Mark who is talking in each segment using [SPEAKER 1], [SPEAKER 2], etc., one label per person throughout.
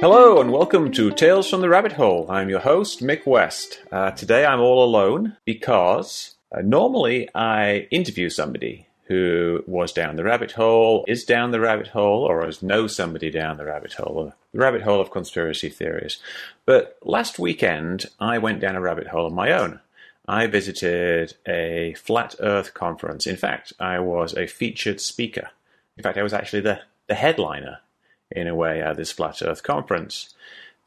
[SPEAKER 1] Hello and welcome to Tales from the Rabbit Hole. I'm your host, Mick West. Uh, today I'm all alone because uh, normally I interview somebody who was down the rabbit hole, is down the rabbit hole, or has somebody down the rabbit hole, the rabbit hole of conspiracy theories. But last weekend I went down a rabbit hole of my own. I visited a flat earth conference. In fact, I was a featured speaker. In fact, I was actually the, the headliner in a way, at this Flat Earth conference.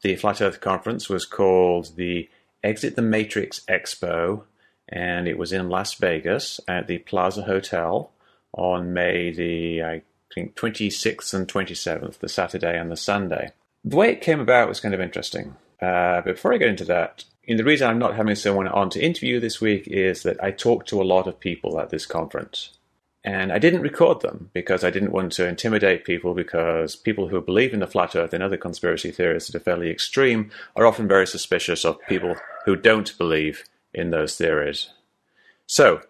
[SPEAKER 1] The Flat Earth conference was called the Exit the Matrix Expo, and it was in Las Vegas at the Plaza Hotel on May the, I think, 26th and 27th, the Saturday and the Sunday. The way it came about was kind of interesting. Uh, but before I get into that, and the reason I'm not having someone on to interview this week is that I talked to a lot of people at this conference. And I didn't record them because I didn't want to intimidate people because people who believe in the flat earth and other conspiracy theories that are fairly extreme are often very suspicious of people who don't believe in those theories. So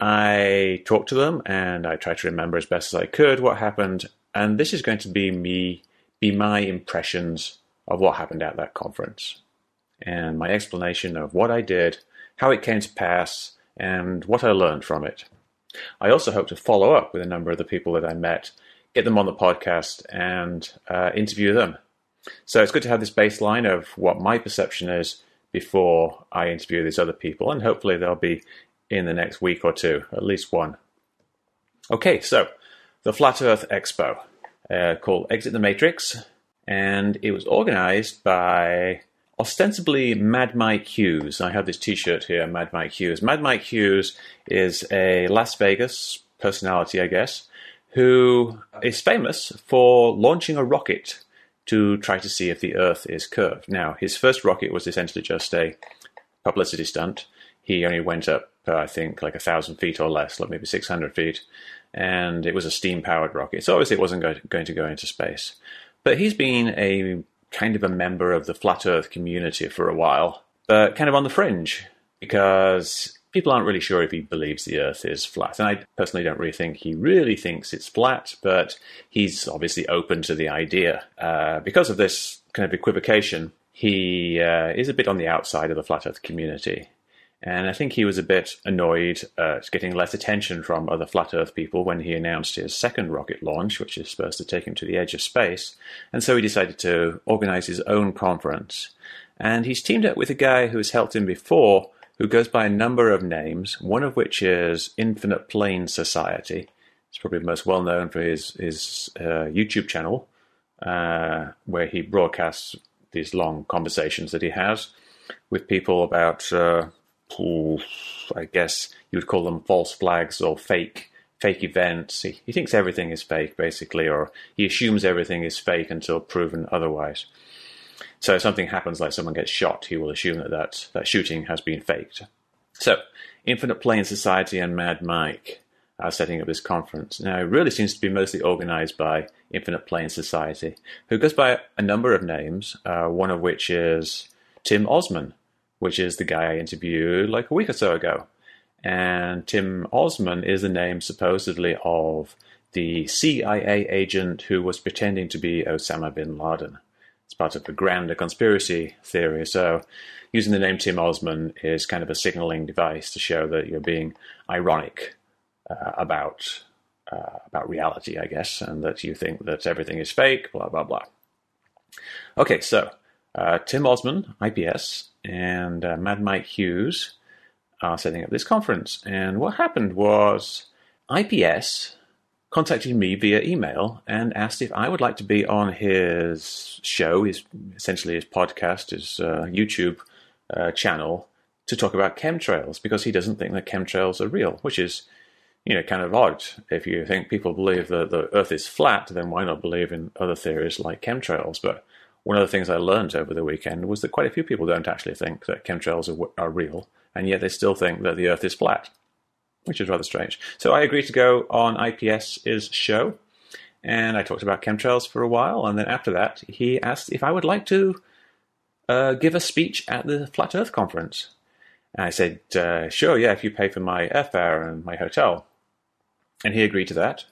[SPEAKER 1] I talked to them and I tried to remember as best as I could what happened. And this is going to be me, be my impressions of what happened at that conference and my explanation of what I did, how it came to pass, and what I learned from it. I also hope to follow up with a number of the people that I met, get them on the podcast, and uh, interview them. So it's good to have this baseline of what my perception is before I interview these other people, and hopefully they'll be in the next week or two, at least one. Okay, so the Flat Earth Expo, uh, called Exit the Matrix, and it was organized by ostensibly Mad Mike Hughes. I have this T-shirt here, Mad Mike Hughes. Mad Mike Hughes is a Las Vegas personality, I guess, who is famous for launching a rocket to try to see if the Earth is curved. Now, his first rocket was essentially just a publicity stunt. He only went up, uh, I think, like a thousand feet or less, like maybe 600 feet, and it was a steam-powered rocket. So obviously, it wasn't going to go into space. But he's been a kind of a member of the flat earth community for a while, but kind of on the fringe because people aren't really sure if he believes the earth is flat. And I personally don't really think he really thinks it's flat, but he's obviously open to the idea. Uh, because of this kind of equivocation, he uh, is a bit on the outside of the flat earth community. And I think he was a bit annoyed at getting less attention from other flat Earth people when he announced his second rocket launch, which is supposed to take him to the edge of space. And so he decided to organize his own conference. And he's teamed up with a guy who's helped him before, who goes by a number of names, one of which is Infinite Plane Society. He's probably most well known for his, his uh, YouTube channel, uh, where he broadcasts these long conversations that he has with people about. Uh, I guess you would call them false flags or fake fake events. He, he thinks everything is fake, basically, or he assumes everything is fake until proven otherwise. So if something happens, like someone gets shot, he will assume that that, that shooting has been faked. So, Infinite Plane Society and Mad Mike are setting up this conference. Now, it really seems to be mostly organized by Infinite Plane Society, who goes by a number of names, uh, one of which is Tim Osman, which is the guy I interviewed like a week or so ago. And Tim Osman is the name supposedly of the CIA agent who was pretending to be Osama bin Laden. It's part of a grander conspiracy theory. So, using the name Tim Osman is kind of a signaling device to show that you're being ironic uh, about uh, about reality, I guess, and that you think that everything is fake. Blah blah blah. Okay, so Tim Osman, IPS, and uh, Mad Mike Hughes are setting up this conference. And what happened was IPS contacted me via email and asked if I would like to be on his show, his essentially his podcast, his uh, YouTube uh, channel, to talk about chemtrails because he doesn't think that chemtrails are real, which is you know kind of odd. If you think people believe that the Earth is flat, then why not believe in other theories like chemtrails? But one of the things I learned over the weekend was that quite a few people don't actually think that chemtrails are, are real, and yet they still think that the Earth is flat, which is rather strange. So I agreed to go on IPS's show, and I talked about chemtrails for a while, and then after that, he asked if I would like to uh, give a speech at the Flat Earth conference. And I said, uh, sure, yeah, if you pay for my airfare and my hotel. And he agreed to that.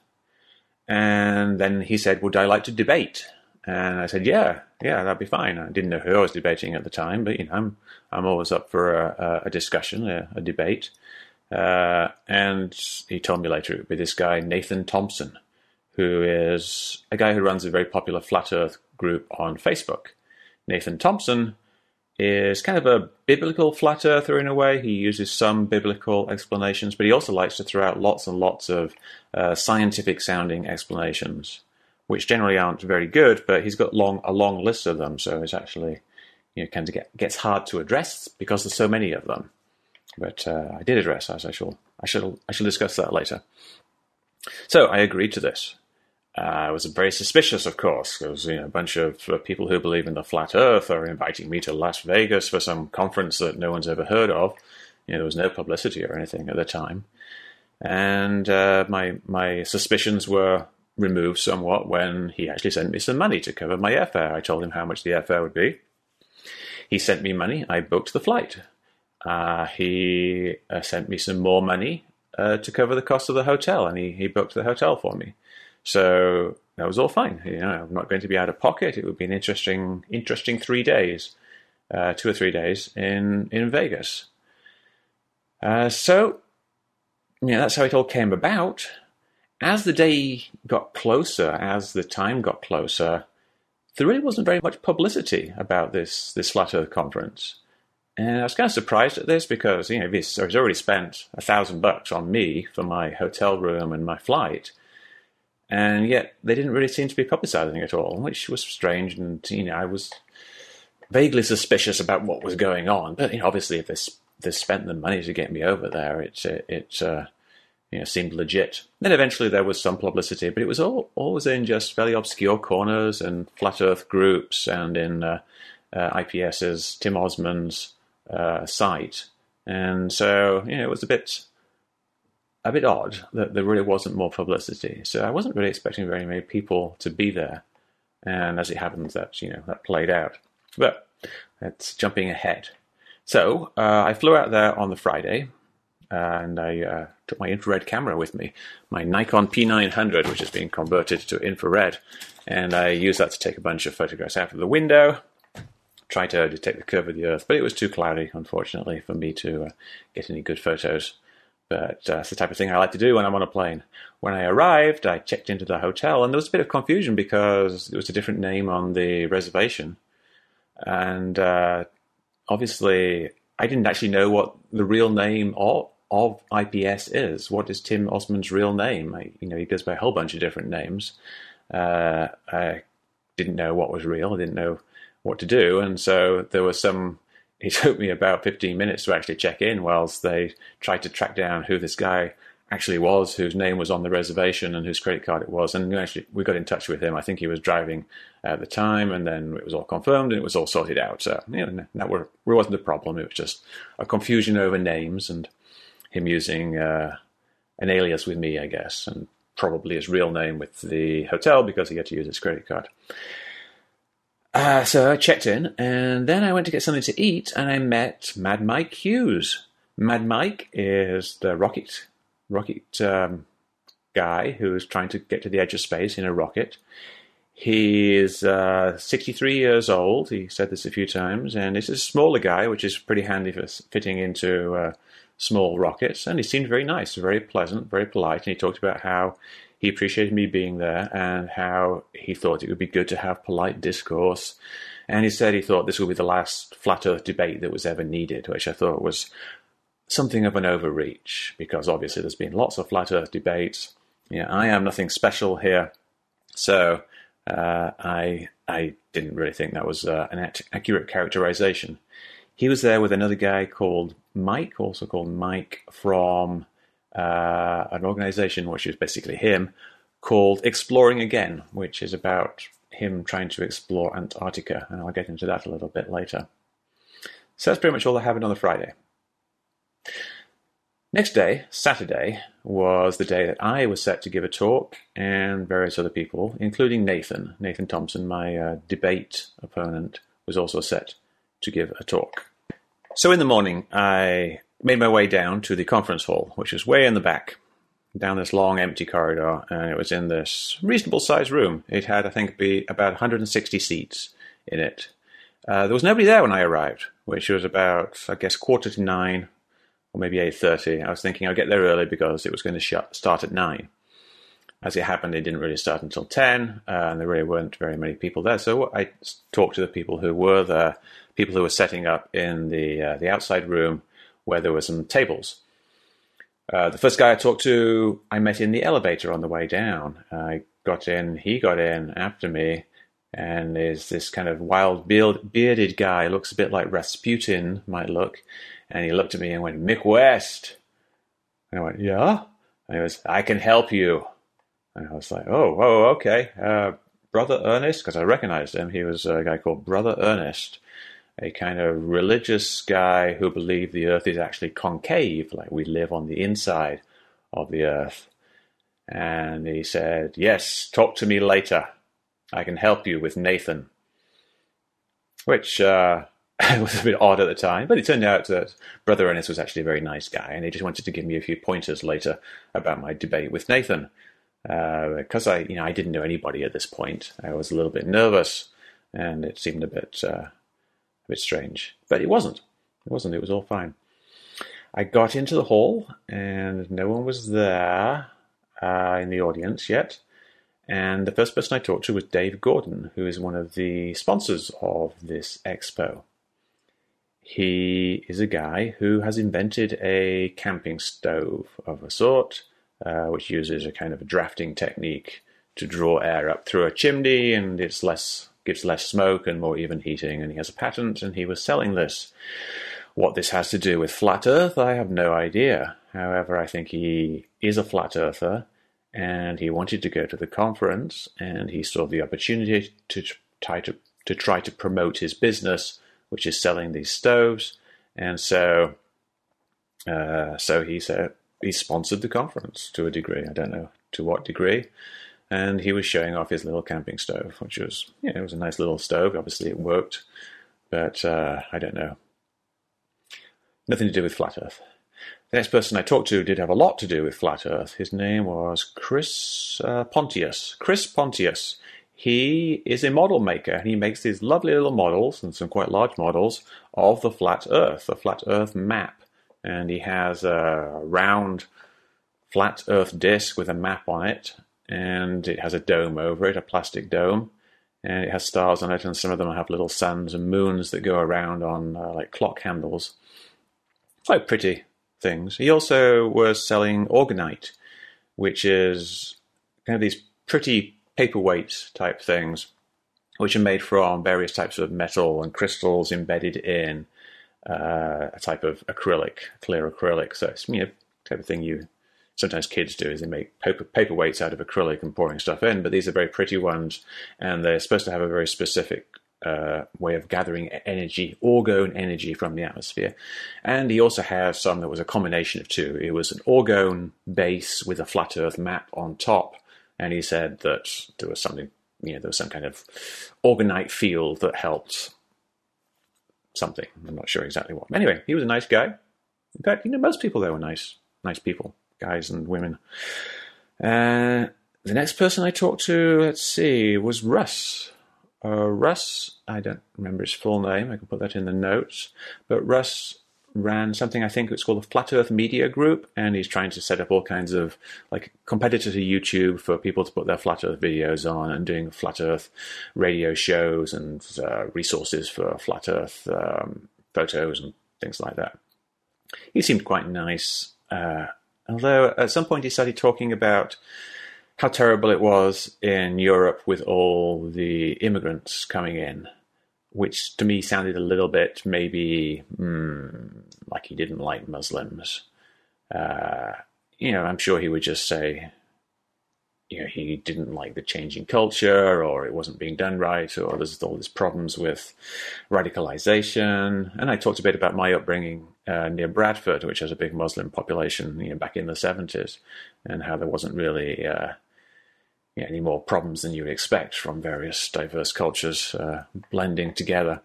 [SPEAKER 1] And then he said, Would I like to debate? And I said, Yeah, yeah, that'd be fine. I didn't know who I was debating at the time, but you know, I'm I'm always up for a, a discussion, a, a debate. Uh, and he told me later it would be this guy Nathan Thompson, who is a guy who runs a very popular flat Earth group on Facebook. Nathan Thompson is kind of a biblical flat earther in a way. He uses some biblical explanations, but he also likes to throw out lots and lots of uh, scientific sounding explanations, which generally aren't very good, but he's got long a long list of them, so it's actually you know, kind of get, gets hard to address because there's so many of them. But uh, I did address, as I shall, I shall, I shall discuss that later. So I agreed to this. Uh, I was very suspicious, of course, because you know, a bunch of uh, people who believe in the flat Earth are inviting me to Las Vegas for some conference that no one's ever heard of. You know, there was no publicity or anything at the time, and uh, my my suspicions were removed somewhat when he actually sent me some money to cover my airfare. I told him how much the airfare would be. He sent me money. I booked the flight. Uh, he uh, sent me some more money uh, to cover the cost of the hotel, and he, he booked the hotel for me. So that was all fine. You know, I'm not going to be out of pocket. It would be an interesting, interesting three days, uh, two or three days in in Vegas. Uh, so, yeah, that's how it all came about. As the day got closer, as the time got closer, there really wasn't very much publicity about this this flat Earth conference. And I was kind of surprised at this because you know he's already spent a thousand bucks on me for my hotel room and my flight, and yet they didn't really seem to be publicising it at all, which was strange. And you know, I was vaguely suspicious about what was going on. But you know, obviously, if they they spent the money to get me over there, it, it uh, you know seemed legit. Then eventually there was some publicity, but it was all always in just fairly obscure corners and flat Earth groups and in uh, uh, IPS's Tim Osman's uh, site. And so, you know, it was a bit a bit odd that there really wasn't more publicity. So I wasn't really expecting very many people to be there. And as it happens, that you know that played out. But it's jumping ahead. So uh, I flew out there on the Friday, and I uh, took my infrared camera with me, my Nikon P900, which is being converted to infrared, and I used that to take a bunch of photographs out of the window. Try to detect the curve of the Earth, but it was too cloudy, unfortunately, for me to uh, get any good photos. But uh, it's the type of thing I like to do when I'm on a plane. When I arrived, I checked into the hotel, and there was a bit of confusion because it was a different name on the reservation. And uh, obviously, I didn't actually know what the real name of, of IPS is. What is Tim Osman's real name? I, you know, he goes by a whole bunch of different names. Uh, I didn't know what was real. I didn't know what to do, and so there was some it took me about 15 minutes to actually check in whilst they tried to track down who this guy actually was, whose name was on the reservation and whose credit card it was. And actually, we got in touch with him. I think he was driving at the time, and then it was all confirmed and it was all sorted out. So, you know, that were, wasn't a problem. It was just a confusion over names and him using uh, an alias with me, I guess, and probably his real name with the hotel because he had to use his credit card. Uh, so I checked in, and then I went to get something to eat, and I met Mad Mike Hughes. Mad Mike is the rocket rocket um, guy who is trying to get to the edge of space in a rocket. He is uh, 63 years old. He said this a few times, and he's a smaller guy, which is pretty handy for fitting into uh, small rockets. And he seemed very nice, very pleasant, very polite. And he talked about how he appreciated me being there and how he thought it would be good to have polite discourse. And he said he thought this would be the last flat earth debate that was ever needed, which I thought was something of an overreach because obviously there's been lots of flat earth debates. Yeah, I am nothing special here. So uh, I I didn't really think that was uh, an accurate characterization. He was there with another guy called Mike, also called Mike from uh, an organization which is basically him called Exploring Again, which is about him trying to explore Antarctica, and I'll get into that a little bit later. So that's pretty much all I have on the Friday. Next day, Saturday, was the day that I was set to give a talk, and various other people, including Nathan. Nathan Thompson, my uh, debate opponent, was also set to give a talk. So in the morning, I made my way down to the conference hall, which is way in the back. down this long empty corridor, and it was in this reasonable sized room. It had, I think, be about 160 seats in it. Uh, there was nobody there when I arrived, which was about, I guess, quarter to nine, or maybe 8.30. I was thinking I'd get there early because it was going to sh- start at 9. As it happened, it didn't really start until 10, uh, and there really weren't very many people there. So I talked to the people who were there, people who were setting up in the, uh, the outside room where there were some tables. Uh, the first guy I talked to, I met in the elevator on the way down. I got in, he got in after me, and is this kind of wild bearded guy, looks a bit like Rasputin might look, and he looked at me and went, Mick West. And I went, yeah? And he was, I can help you. And I was like, oh, oh, okay. Uh, Brother Ernest, because I recognized him. He was a guy called Brother Ernest, a kind of religious guy who believed the earth is actually concave, like we live on the inside of the earth. And he said, yes, talk to me later. I can help you with Nathan. Which, uh, was a bit odd at the time, but it turned out that Brother Ernest was actually a very nice guy, and he just wanted to give me a few pointers later about my debate with Nathan. Because uh, I, you know, I didn't know anybody at this point, I was a little bit nervous, and it seemed a bit, uh, a bit strange. But it wasn't. It wasn't. It was all fine. I got into the hall, and no one was there uh, in the audience yet. And the first person I talked to was Dave Gordon, who is one of the sponsors of this expo. He is a guy who has invented a camping stove of a sort, uh, which uses a kind of a drafting technique to draw air up through a chimney, and it's less gives less smoke and more even heating. And he has a patent, and he was selling this. What this has to do with flat Earth, I have no idea. However, I think he is a flat earther, and he wanted to go to the conference, and he saw the opportunity to try to to try to promote his business which is selling these stoves. And so, uh, so he said he sponsored the conference to a degree. I don't know to what degree. And he was showing off his little camping stove, which was, yeah, it was a nice little stove. Obviously, it worked, but uh, I don't know. Nothing to do with flat Earth. The next person I talked to did have a lot to do with flat Earth. His name was Chris uh, Pontius. Chris Pontius he is a model maker and he makes these lovely little models and some quite large models of the flat earth, the flat earth map. And he has a round flat earth disk with a map on it and it has a dome over it, a plastic dome. And it has stars on it, and some of them have little suns and moons that go around on uh, like clock handles. Quite pretty things. He also was selling orgonite, which is kind of these pretty paperweight type things, which are made from various types of metal and crystals embedded in uh, a type of acrylic, clear acrylic. So it's you know type of thing you sometimes kids do is they make paper paperweights out of acrylic and pouring stuff in. But these are very pretty ones, and they're supposed to have a very specific uh, way of gathering energy, orgone energy from the atmosphere. And he also has some that was a combination of two. It was an orgone base with a flat Earth map on top, and he said that there was something, you know, there was some kind of orgonite field that helped something. I'm not sure exactly what. Anyway, he was a nice guy. In fact, you know, most people there were nice, nice people, guys and women. Uh, the next person I talked to, let's see, was Russ. Uh, Russ, I don't remember his full name. I can put that in the notes. But Russ ran something I think it's called the Flat Earth Media Group, and he's trying to set up all kinds of like competitor to YouTube for people to put their Flat Earth videos on, and doing Flat Earth radio shows and uh, resources for Flat Earth um, photos and things like that. He seemed quite nice, uh, although at some point he started talking about how terrible it was in Europe with all the immigrants coming in which to me sounded a little bit maybe mm, like he didn't like Muslims. Uh, you know, I'm sure he would just say, you know, he didn't like the changing culture, or it wasn't being done right, or there's all these problems with radicalization. And I talked a bit about my upbringing uh, near Bradford, which has a big Muslim population, you know, back in the 70s, and how there wasn't really uh, you know, any more problems than you would expect from various diverse cultures uh, blending together.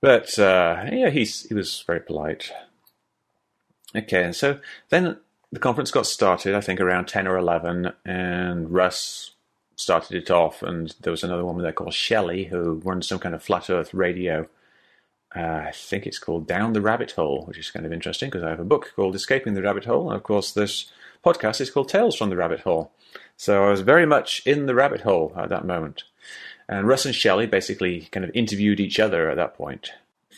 [SPEAKER 1] But uh, yeah, he's, he was very polite. Okay, and so then the conference got started, I think around 10 or 11, and Russ started it off. And there was another woman there called Shelley who runs some kind of flat earth radio. Uh, I think it's called Down the Rabbit Hole, which is kind of interesting because I have a book called Escaping the Rabbit Hole. And of course, this podcast is called Tales from the Rabbit Hole. So I was very much in the rabbit hole at that moment. And Russ and Shelley basically kind of interviewed each other at that point.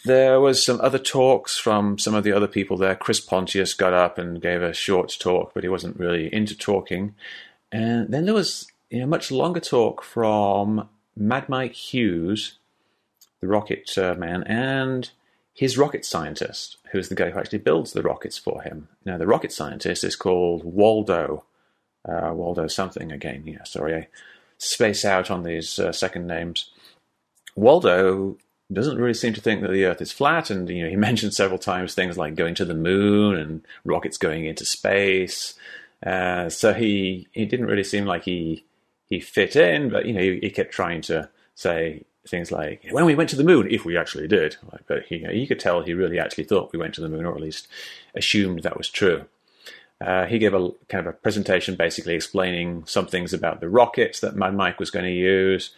[SPEAKER 1] There was some other talks from some of the other people there. Chris Pontius got up and gave a short talk, but he wasn't really into talking. And then there was you know, much longer talk from Mad Mike Hughes, the rocket uh, man, and his rocket scientist, who's the guy who actually builds the rockets for him. Now, the rocket scientist is called Waldo. Uh, Waldo something again. Yeah, sorry, I space out on these uh, second names. Waldo doesn't really seem to think that the Earth is flat, and you know he mentioned several times things like going to the moon and rockets going into space. Uh, so he he didn't really seem like he he fit in, but you know he, he, kept trying to say things like when we went to the moon, if we actually did. Like, but he, you, know, you could tell he really actually thought we went to the moon, or at least assumed that was true. Uh, he gave a kind of a presentation basically explaining some things about the rockets that Mad Mike was going to use.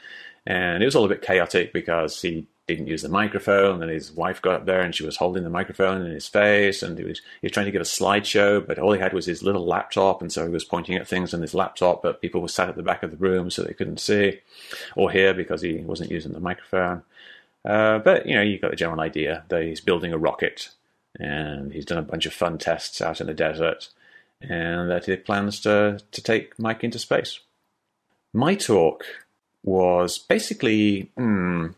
[SPEAKER 1] And it was all a bit chaotic because he didn't use the microphone, and his wife got up there and she was holding the microphone in his face, and he was he was trying to give a slideshow, but all he had was his little laptop, and so he was pointing at things on his laptop, but people were sat at the back of the room so they couldn't see or hear because he wasn't using the microphone. Uh, but you know, you got the general idea that he's building a rocket, and he's done a bunch of fun tests out in the desert, and that he plans to to take Mike into space. My talk was basically. Hmm,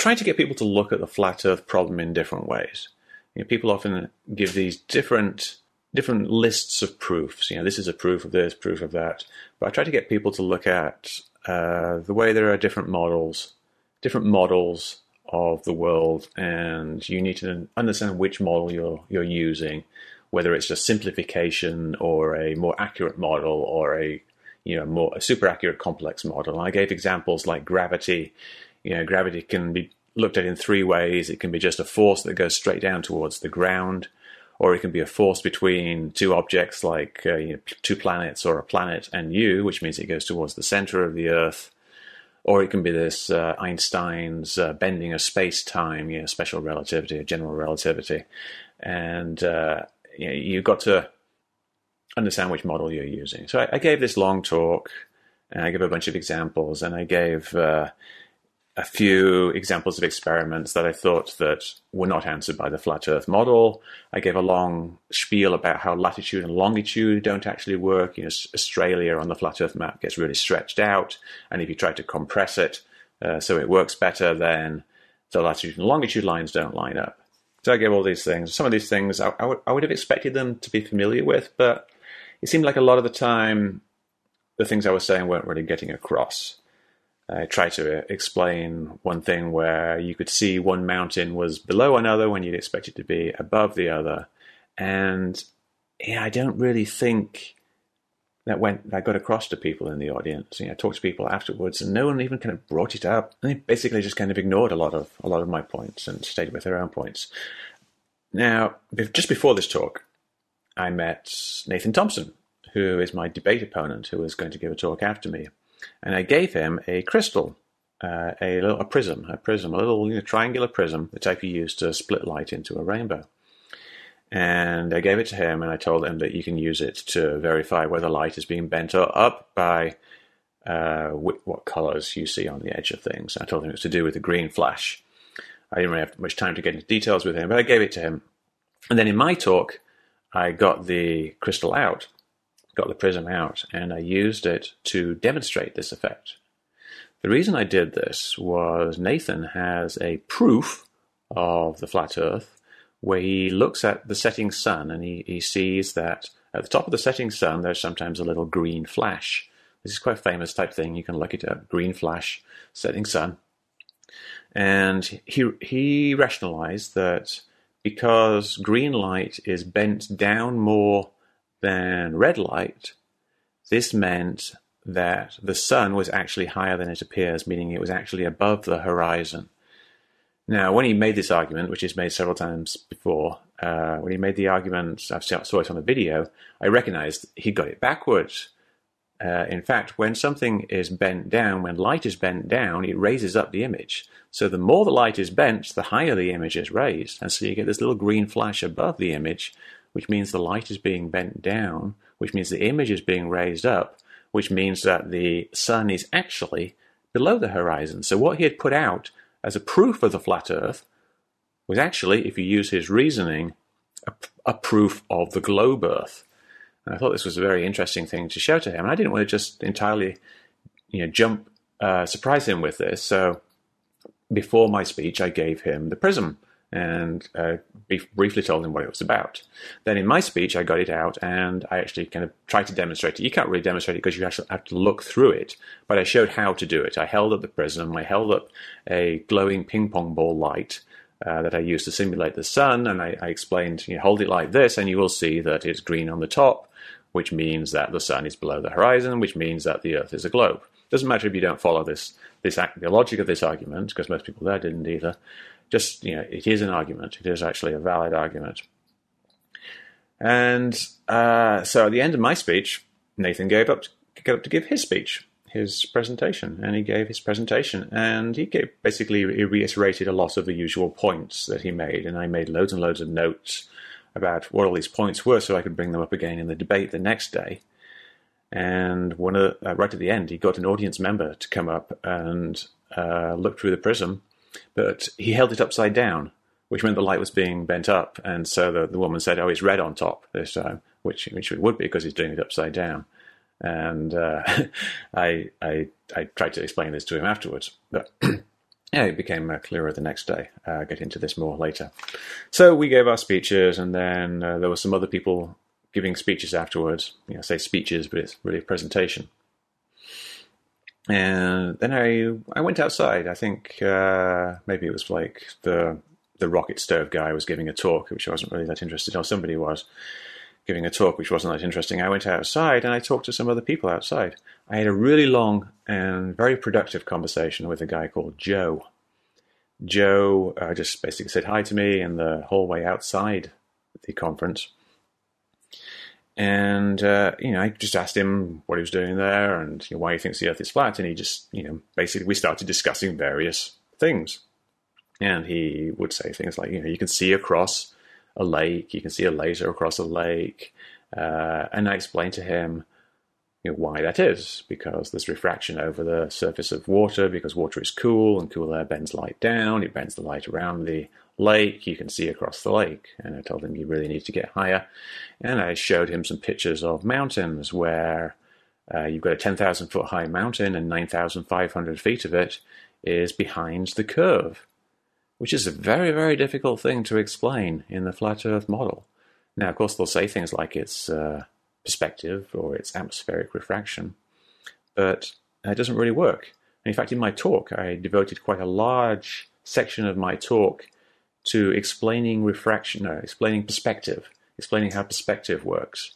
[SPEAKER 1] trying to get people to look at the flat Earth problem in different ways. You know, people often give these different different lists of proofs. You know, this is a proof of this, proof of that. But I try to get people to look at uh, the way there are different models, different models of the world, and you need to understand which model you're you're using, whether it's a simplification or a more accurate model or a you know more a super accurate complex model. And I gave examples like gravity you know, gravity can be looked at in three ways. It can be just a force that goes straight down towards the ground, or it can be a force between two objects like uh, you know, two planets or a planet and you, which means it goes towards the center of the Earth. Or it can be this uh, Einstein's uh, bending of space time, you know, special relativity, or general relativity. And uh, you know, you've got to understand which model you're using. So I, I, gave this long talk, and I gave a bunch of examples, and I gave uh, a few examples of experiments that I thought that were not answered by the flat Earth model. I gave a long spiel about how latitude and longitude don't actually work. You know, Australia on the flat Earth map gets really stretched out, and if you try to compress it uh, so it works better, then the latitude and longitude lines don't line up. So I gave all these things. Some of these things I, I would have expected them to be familiar with, but it seemed like a lot of the time the things I was saying weren't really getting across. I tried to explain one thing where you could see one mountain was below another when you'd expect it to be above the other. And yeah, I don't really think that went that got across to people in the audience. You know, I talked to people afterwards, and no one even kind of brought it up. They basically just kind of ignored a lot of a lot of my points and stayed with their own points. Now, just before this talk, I met Nathan Thompson, who is my debate opponent, who was going to give a talk after me and I gave him a crystal, uh, a little a prism, a prism, a little you know, triangular prism, the type you use to split light into a rainbow. And I gave it to him, and I told him that you can use it to verify whether light is being bent up by uh, what colors you see on the edge of things. I told him it was to do with the green flash. I didn't really have much time to get into details with him, but I gave it to him. And then in my talk, I got the crystal out got the prism out and I used it to demonstrate this effect. The reason I did this was Nathan has a proof of the flat earth where he looks at the setting sun and he, he sees that at the top of the setting sun there's sometimes a little green flash. This is quite a famous type thing. You can look it up. Green flash, setting sun. And he he rationalized that because green light is bent down more than red light, this meant that the sun was actually higher than it appears, meaning it was actually above the horizon. Now, when he made this argument, which he's made several times before, uh, when he made the argument, I saw it on a video, I recognized he got it backwards. Uh, in fact, when something is bent down, when light is bent down, it raises up the image. So the more the light is bent, the higher the image is raised. And so you get this little green flash above the image, which means the light is being bent down, which means the image is being raised up, which means that the sun is actually below the horizon. So what he had put out as a proof of the flat earth was actually, if you use his reasoning, a, a proof of the globe earth. And I thought this was a very interesting thing to show to him. And I didn't want to just entirely, you know, jump, uh, surprise him with this. So before my speech, I gave him the prism and uh, briefly told him what it was about. Then in my speech, I got it out and I actually kind of tried to demonstrate it. You can't really demonstrate it because you actually have to look through it, but I showed how to do it. I held up the prism, I held up a glowing ping pong ball light, uh, that I used to simulate the sun, and I, I explained, you know, hold it like this, and you will see that it's green on the top, which means that the sun is below the horizon, which means that the Earth is a globe. Doesn't matter if you don't follow this, this the logic of this argument, because most people there didn't either. Just you know, it is an argument. It is actually a valid argument. And uh, so at the end of my speech, Nathan gave up, to, up to give his speech his presentation, and he gave his presentation, and he gave, basically he reiterated a lot of the usual points that he made, and I made loads and loads of notes about what all these points were, so I could bring them up again in the debate the next day. And one of, uh, right at the end, he got an audience member to come up and uh, look through the prism, but he held it upside down, which meant the light was being bent up, and so the, the woman said, "Oh, it's red on top this time," which which it would be because he's doing it upside down. And uh, I, I, I tried to explain this to him afterwards, but yeah, it became uh, clearer the next day. Uh, I'll get into this more later. So we gave our speeches, and then uh, there were some other people giving speeches afterwards. You know, say speeches, but it's really a presentation. And then I I went outside. I think uh, maybe it was like the the rocket stove guy was giving a talk, which I wasn't really that interested or somebody was giving a talk which wasn't that interesting, I went outside and I talked to some other people outside. I had a really long and very productive conversation with a guy called Joe. Joe uh, just basically said hi to me in the hallway outside the conference. And, uh, you know, I just asked him what he was doing there and you know, why he thinks the earth is flat. And he just, you know, basically we started discussing various things. And he would say things like, you know, you can see across a lake. You can see a laser across a lake. Uh, and I explained to him you know, why that is, because there's refraction over the surface of water, because water is cool and cool air bends light down, it bends the light around the lake, you can see across the lake. And I told him you really need to get higher. And I showed him some pictures of mountains where uh, you've got a 10,000 foot high mountain and 9,500 feet of it is behind the curve which is a very, very difficult thing to explain in the flat Earth model. Now, of course, they'll say things like it's uh, perspective or it's atmospheric refraction, but it doesn't really work. And in fact, in my talk, I devoted quite a large section of my talk to explaining refraction, no, explaining perspective, explaining how perspective works.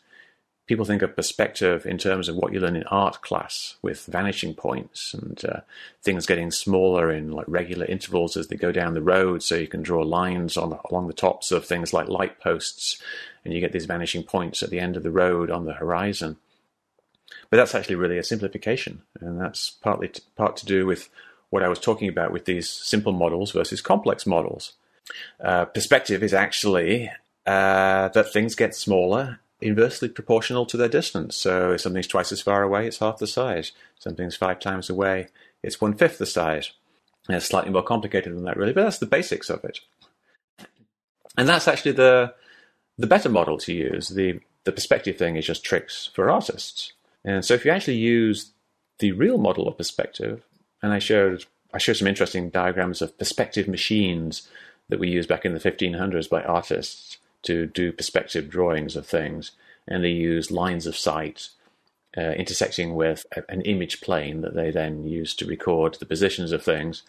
[SPEAKER 1] People think of perspective in terms of what you learn in art class with vanishing points and uh, things getting smaller in like regular intervals as they go down the road so you can draw lines on along the tops of things like light posts and you get these vanishing points at the end of the road on the horizon. But that's actually really a simplification and that's partly to, part to do with what i was talking about with these simple models versus complex models uh, perspective is actually uh, that things get smaller inversely proportional to their distance. So if something's twice as far away, it's half the size. Something's five times away, it's one fifth the size. And it's slightly more complicated than that, really, but that's the basics of it. And that's actually the the better model to use. The the perspective thing is just tricks for artists. And so if you actually use the real model of perspective, and I showed I showed some interesting diagrams of perspective machines that we used back in the 1500s by artists to do perspective drawings of things, and they use lines of sight uh, intersecting with a, an image plane that they then use to record the positions of things.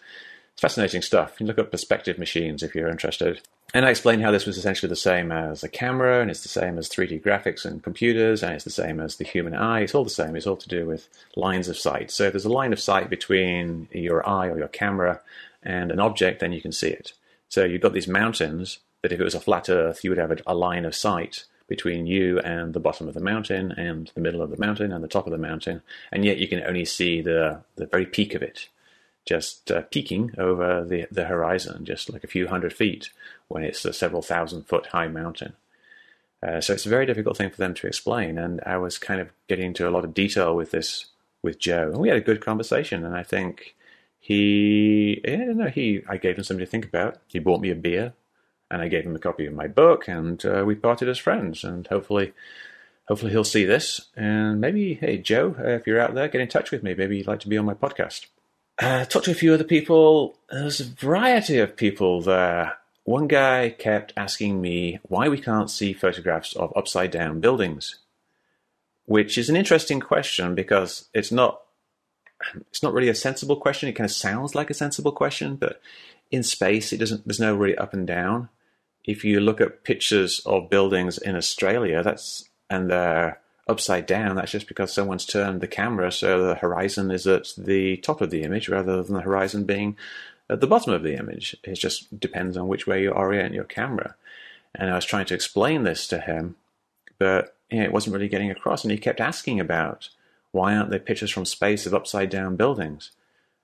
[SPEAKER 1] It's fascinating stuff. You can look up perspective machines if you're interested. And I explained how this was essentially the same as a camera, and it's the same as 3D graphics and computers, and it's the same as the human eye. It's all the same. It's all to do with lines of sight. So if there's a line of sight between your eye or your camera and an object, then you can see it. So you've got these mountains that if it was a flat Earth, you would have a line of sight between you and the bottom of the mountain and the middle of the mountain and the top of the mountain, and yet you can only see the the very peak of it, just uh, peeking over the the horizon, just like a few hundred feet, when it's a several thousand foot high mountain. Uh, so it's a very difficult thing for them to explain, and I was kind of getting into a lot of detail with this with Joe, and we had a good conversation, and I think he, yeah, no, he, I gave him something to think about. He bought me a beer and I gave him a copy of my book, and uh, we parted as friends. And hopefully, hopefully he'll see this, and maybe, hey Joe, uh, if you're out there, get in touch with me. Maybe you'd like to be on my podcast. Uh, talked to a few other people. There's a variety of people there. One guy kept asking me why we can't see photographs of upside down buildings, which is an interesting question because it's not it's not really a sensible question. It kind of sounds like a sensible question, but in space, it doesn't. There's no really up and down if you look at pictures of buildings in Australia, that's and they're upside down, that's just because someone's turned the camera so the horizon is at the top of the image rather than the horizon being at the bottom of the image. It just depends on which way you orient your camera. And I was trying to explain this to him, but you know, it wasn't really getting across. And he kept asking about why aren't there pictures from space of upside down buildings?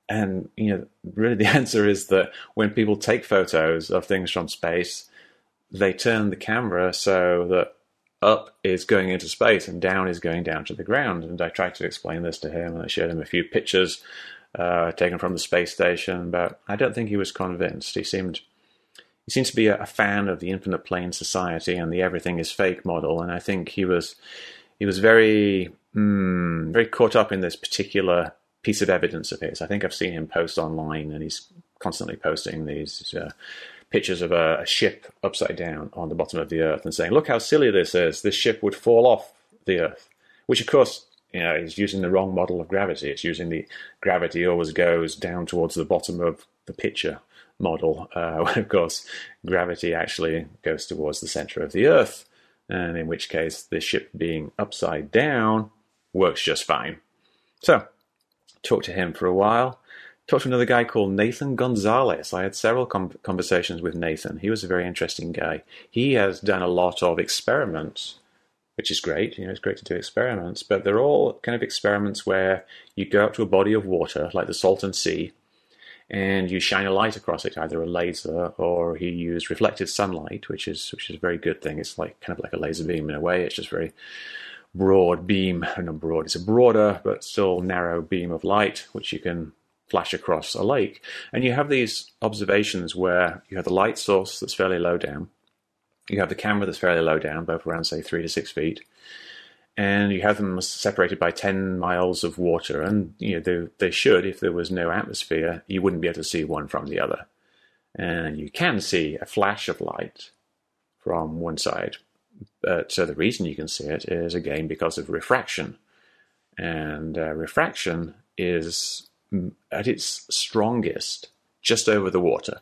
[SPEAKER 1] And you know, really the answer is that when people take photos of things from space, they turn the camera so that up is going into space and down is going down to the ground. And I tried to explain this to him, and I showed him a few pictures uh, taken from the space station, but I don't think he was convinced. He seemed he seems to be a, a fan of the infinite plane society and the everything is fake model, and I think he was he was very mm, very caught up in this particular piece of evidence of his. I think I've seen him post online, and he's constantly posting these uh, pictures of a, a, ship upside down on the bottom of the Earth and saying, "Look how silly this is! This ship would fall off the Earth," which, of course, you know, is using the wrong model of gravity. It's using the gravity always goes down towards the bottom of the picture model, uh, when of course gravity actually goes towards the center of the Earth, and in which case the ship being upside down works just fine. So, talked to him for a while talked to another guy called Nathan Gonzalez. I had several com- conversations with Nathan. He was a very interesting guy. He has done a lot of experiments, which is great. You know, it's great to do experiments, but they're all kind of experiments where you go up to a body of water, like the Salton Sea, and you shine a light across it, either a laser or he used reflected sunlight, which is which is a very good thing. It's like kind of like a laser beam in a way. It's just very broad beam, not broad. It's a broader but still narrow beam of light, which you can flash across a lake. And you have these observations where you have the light source that's fairly low down, you have the camera that's fairly low down, both around, say, three to six feet, and you have them separated by 10 miles of water. And you know they, they should, if there was no atmosphere, you wouldn't be able to see one from the other. And you can see a flash of light from one side. But so the reason you can see it is again because of refraction. And uh, refraction is at its strongest just over the water.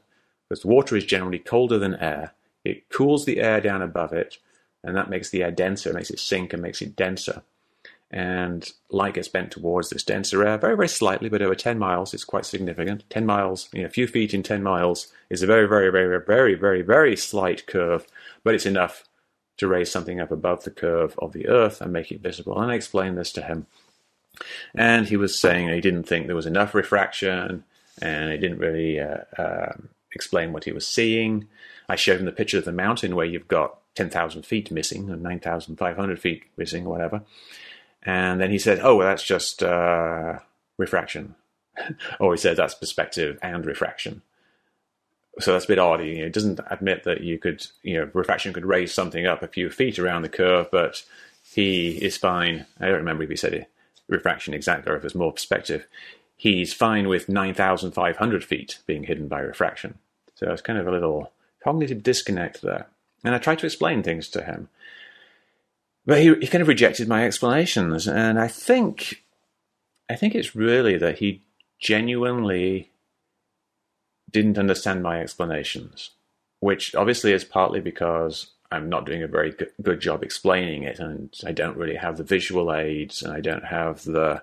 [SPEAKER 1] Because water is generally colder than air. It cools the air down above it, and that makes the air denser, makes it sink and makes it denser. And light gets bent towards this denser air very, very slightly, but over 10 miles, it's quite significant. 10 miles, you know, a few feet in 10 miles is a very, very, very, very, very, very slight curve, but it's enough to raise something up above the curve of the Earth and make it visible. And I explained this to him. And he was saying he didn't think there was enough refraction, and he didn't really uh, uh, explain what he was seeing. I showed him the picture of the mountain where you've got 10,000 feet missing, or 9,500 feet missing, or whatever. And then he said, oh, well, that's just uh, refraction. or he said that's perspective and refraction. So that's a bit odd. He doesn't admit that you could, you know, refraction could raise something up a few feet around the curve, but he is fine. I don't remember if he said it refraction exactly, or if there's more perspective, he's fine with 9,500 feet being hidden by refraction. So it's kind of a little cognitive disconnect there. And I tried to explain things to him. But he, he kind of rejected my explanations. And I think, I think it's really that he genuinely didn't understand my explanations, which obviously is partly because I'm not doing a very good, job explaining it, and I don't really have the visual aids, and I don't have the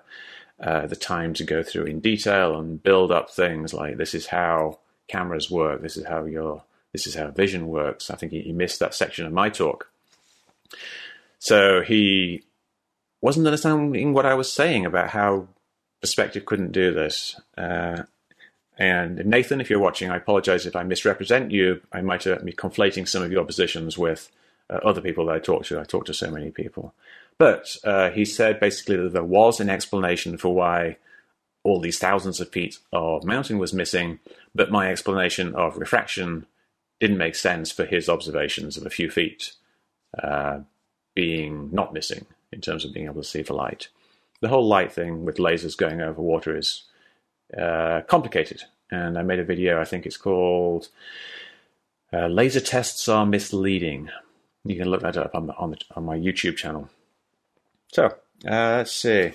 [SPEAKER 1] uh, the time to go through in detail and build up things like this is how cameras work. This is how your this is how vision works. I think he, he missed that section of my talk. So he wasn't understanding what I was saying about how perspective couldn't do this. Uh, and Nathan, if you're watching, I apologize if I misrepresent you. I might be conflating some of your positions with uh, other people that I talked to. I talked to so many people. But uh, he said basically that there was an explanation for why all these thousands of feet of mountain was missing, but my explanation of refraction didn't make sense for his observations of a few feet uh, being not missing in terms of being able to see the light. The whole light thing with lasers going over water is uh, complicated. And I made a video, I think it's called uh, Laser Tests Are Misleading. You can look that up on, the, on, the, on my YouTube channel. So, uh, let's see.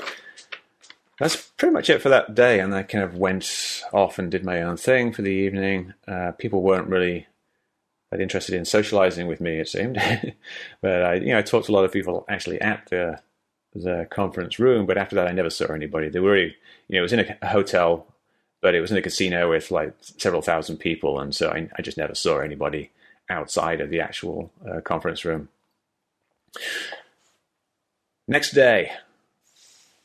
[SPEAKER 1] That's pretty much it for that day. And I kind of went off and did my own thing for the evening. Uh, people weren't really that interested in socializing with me, it seemed. but I, you know, I talked to a lot of people actually at the the conference room. But after that, I never saw anybody. They were, you know, it was in a, a hotel, but it was in a casino with like several thousand people, and so I, I just never saw anybody outside of the actual uh, conference room. Next day,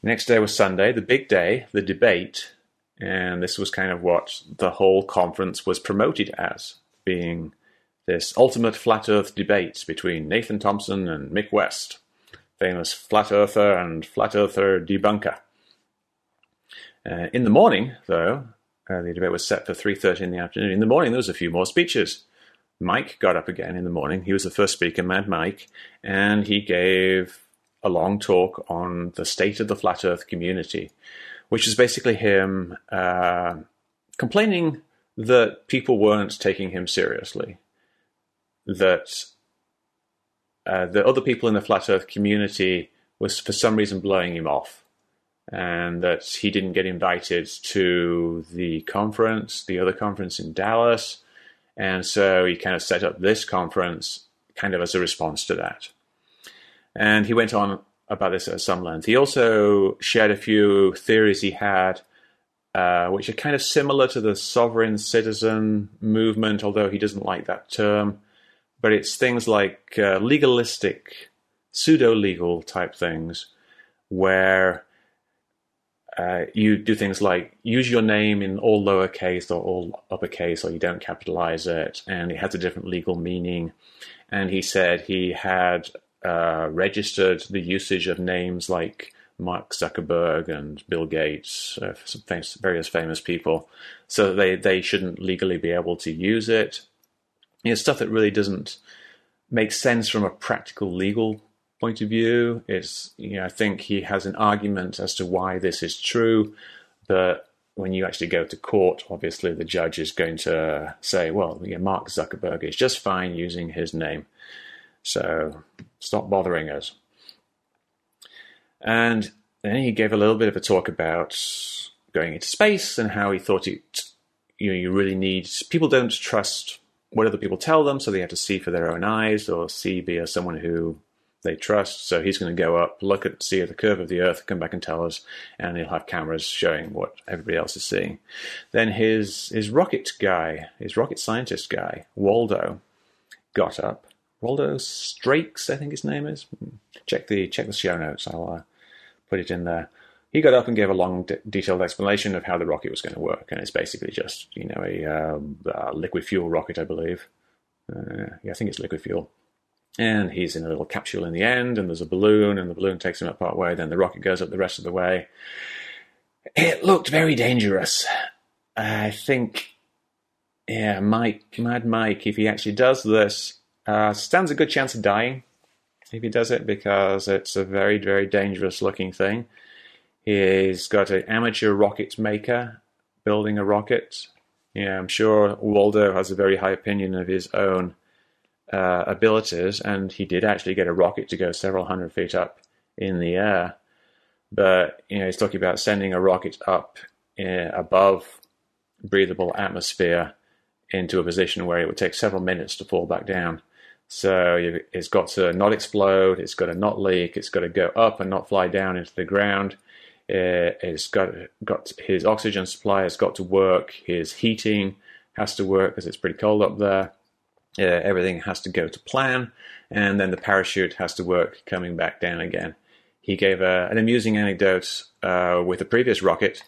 [SPEAKER 1] next day was Sunday, the big day, the debate, and this was kind of what the whole conference was promoted as being this ultimate flat Earth debate between Nathan Thompson and Mick West, famous flat earther and flat earther debunker. Uh, in the morning, though, uh, the debate was set for 3.30 in the afternoon. In the morning, there was a few more speeches. Mike got up again in the morning. He was the first speaker, Mad Mike, and he gave a long talk on the state of the flat Earth community, which is basically him uh, complaining that people weren't taking him seriously that uh, the other people in the flat Earth community was for some reason blowing him off, and that he didn't get invited to the conference, the other conference in Dallas, and so he kind of set up this conference kind of as a response to that. And he went on about this at some length. He also shared a few theories he had, uh, which are kind of similar to the sovereign citizen movement, although he doesn't like that term but it's things like uh, legalistic, pseudo legal type things where uh, you do things like use your name in all lowercase or all uppercase, or you don't capitalize it, and it has a different legal meaning. And he said he had uh, registered the usage of names like Mark Zuckerberg and Bill Gates, uh, some famous, various famous people, so they, they shouldn't legally be able to use it you know, stuff that really doesn't make sense from a practical legal point of view. It's, you know, I think he has an argument as to why this is true, but when you actually go to court, obviously the judge is going to say, well, you know, Mark Zuckerberg is just fine using his name. So stop bothering us. And then he gave a little bit of a talk about going into space and how he thought it, you know, you really need, people don't trust what other people tell them, so they have to see for their own eyes or see via someone who they trust. So he's going to go up, look at, see the curve of the Earth, come back and tell us, and he'll have cameras showing what everybody else is seeing. Then his his rocket guy, his rocket scientist guy, Waldo, got up. Waldo Strakes, I think his name is. Check the check the show notes. I'll uh, put it in there he got up and gave a long, de- detailed explanation of how the rocket was going to work, and it's basically just you know a, uh, liquid fuel rocket, I believe. Uh, yeah, I think it's liquid fuel. And he's in a little capsule in the end, and there's a balloon, and the balloon takes him up part way. Then the rocket goes up the rest of the way. It looked very dangerous. I think, yeah, Mike, Mad Mike, if he actually does this, uh, stands a good chance of dying if he does it because it's a very, very dangerous looking thing. He's got an amateur rocket maker building a rocket. Yeah, I'm sure Waldo has a very high opinion of his own uh, abilities, and he did actually get a rocket to go several hundred feet up in the air. But you know, he's talking about sending a rocket up uh, above breathable atmosphere into a position where it would take several minutes to fall back down. So it's got to not explode, it's got to not leak, it's got to go up and not fly down into the ground. Uh, it's got got his oxygen supply has got to work. His heating has to work because it's pretty cold up there. Uh, everything has to go to plan, and then the parachute has to work coming back down again. He gave a, an amusing anecdote uh, with a previous rocket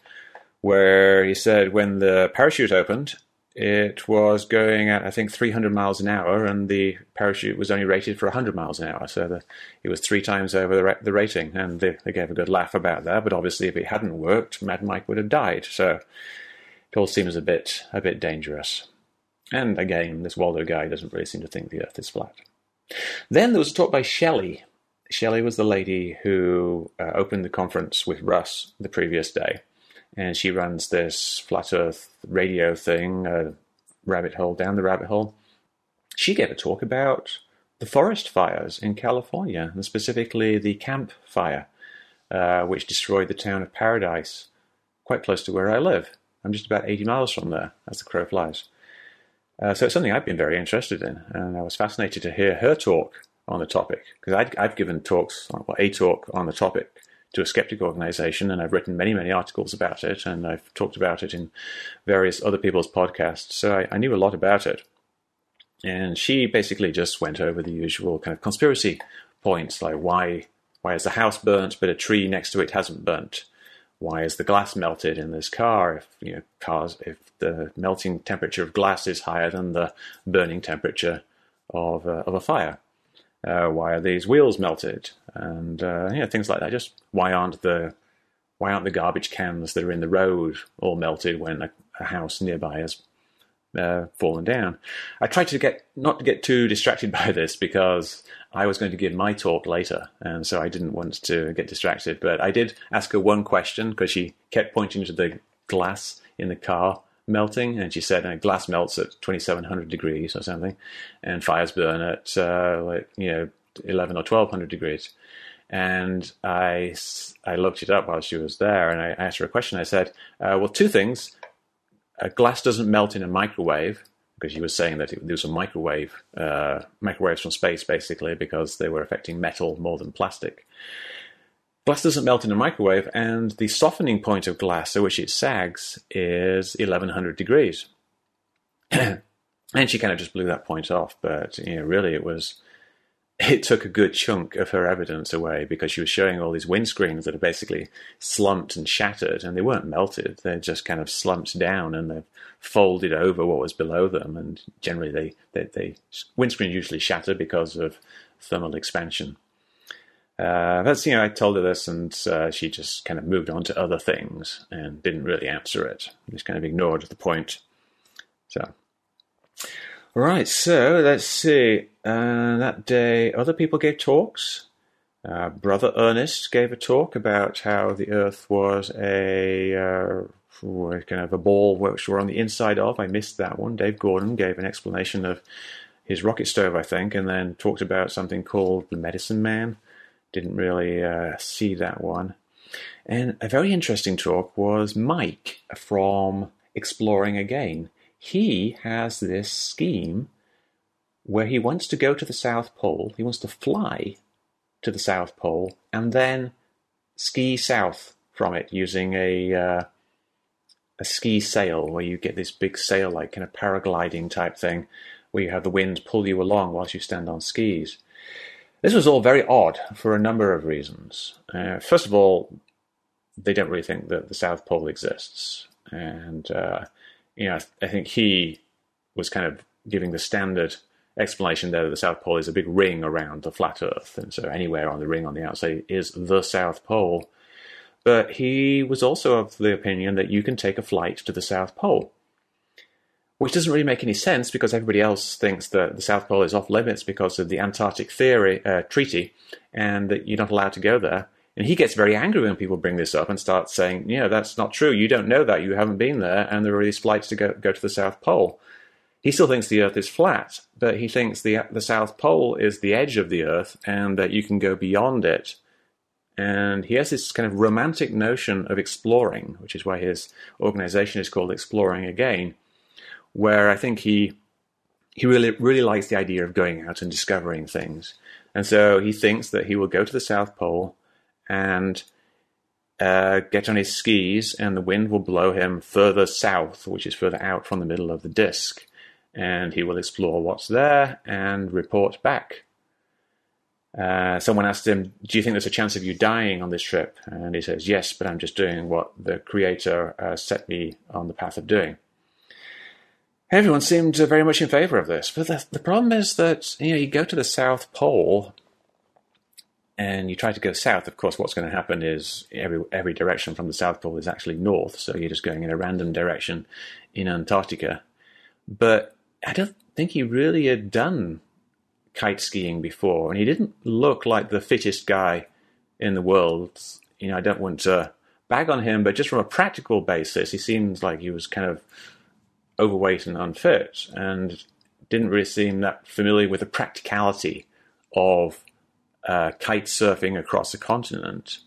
[SPEAKER 1] where he said when the parachute opened, it was going at I think 300 miles an hour, and the parachute was only rated for 100 miles an hour. So the, it was three times over the, the rating, and they, they, gave a good laugh about that. But obviously, if it hadn't worked, Mad Mike would have died. So it all seems a bit a bit dangerous. And again, this Waldo guy doesn't really seem to think the Earth is flat. Then there was a talk by Shelley. Shelley was the lady who uh, opened the conference with Russ the previous day and she runs this flat Earth radio thing, rabbit hole down the rabbit hole. She gave a talk about the forest fires in California, and specifically the Camp Fire, uh, which destroyed the town of Paradise, quite close to where I live. I'm just about 80 miles from there, as the crow flies. Uh, so it's something I've been very interested in, and I was fascinated to hear her talk on the topic because I've given talks, well, a talk on the topic to a skeptic organization, and I've written many, many articles about it, and I've talked about it in various other people's podcasts. So I, I knew a lot about it. And she basically just went over the usual kind of conspiracy points, like why why is the house burnt but a tree next to it hasn't burnt? Why is the glass melted in this car? If you know cars, if the melting temperature of glass is higher than the burning temperature of uh, of a fire, uh, why are these wheels melted? And uh, yeah, things like that. Just why aren't the why aren't the garbage cans that are in the road all melted when a, a house nearby has uh, fallen down? I tried to get not to get too distracted by this because I was going to give my talk later, and so I didn't want to get distracted. But I did ask her one question because she kept pointing to the glass in the car melting, and she said uh, glass melts at 2700 degrees or something, and fires burn at uh, like you know 11 or 1200 degrees. And I, I looked it up while she was there, and I asked her a question. I said, uh, "Well, two things: glass doesn't melt in a microwave." Because she was saying that it, there was a microwave, uh, microwaves from space, basically, because they were affecting metal more than plastic. Glass doesn't melt in a microwave, and the softening point of glass at which it sags is 1100 degrees. and she kind of just blew that point off, but you know, really, it was it took a good chunk of her evidence away because she was showing all these windscreens that are basically slumped and shattered, and they weren't melted; they're just kind of slumped down and they've folded over what was below them. And generally, they they, they windscreens usually shatter because of thermal expansion. Uh, that's you know I told her this, and uh, she just kind of moved on to other things and didn't really answer it. Just kind of ignored the point. So, all right. So let's see. Uh, that day, other people gave talks. Uh, Brother Ernest gave a talk about how the Earth was a uh, kind of a ball which we're on the inside of. I missed that one. Dave Gordon gave an explanation of his rocket stove, I think, and then talked about something called the Medicine Man didn't really uh, see that one. And a very interesting talk was Mike from Exploring Again. He has this scheme where he wants to go to the South Pole, he wants to fly to the South Pole, and then ski south from it using a uh, a ski sail, where you get this big sail, like kind of paragliding type thing, where you have the wind pull you along whilst you stand on skis. This was all very odd for a number of reasons. Uh, first of all, they don't really think that the South Pole exists, and uh, you know, I think he was kind of giving the standard explanation there that the South Pole is a big ring around the flat Earth, and so anywhere on the ring on the outside is the South Pole. But he was also of the opinion that you can take a flight to the South Pole which doesn't really make any sense because everybody else thinks that the South Pole is off limits because of the Antarctic theory uh, treaty, and that you're not allowed to go there. And he gets very angry when people bring this up and start saying, "Yeah, that's not true. You don't know that. You haven't been there, and there are these flights to go go to the South Pole." He still thinks the Earth is flat, but he thinks the the South Pole is the edge of the Earth, and that you can go beyond it. And he has this kind of romantic notion of exploring, which is why his organization is called Exploring Again where I think he he really really likes the idea of going out and discovering things, and so he thinks that he will go to the South Pole and uh, get on his skis, and the wind will blow him further south, which is further out from the middle of the disk. And he will explore what's there and report back. Uh, someone asked him, Do you think there's a chance of you dying on this trip? And he says, Yes, but I'm just doing what the Creator uh, set me on the path of doing. Everyone seemed uh, very much in favor of this. But the, the problem is that you know you go to the South Pole and you try to go south, of course, what's going to happen is every every direction from the South Pole is actually north, so you're just going in a random direction in Antarctica. But I don't think he really had done kite skiing before, and he didn't look like the fittest guy in the world. You know, I don't want to bag on him, but just from a practical basis, he seems like he was kind of overweight and unfit, and didn't really seem that familiar with the practicality of uh, kite surfing across a continent,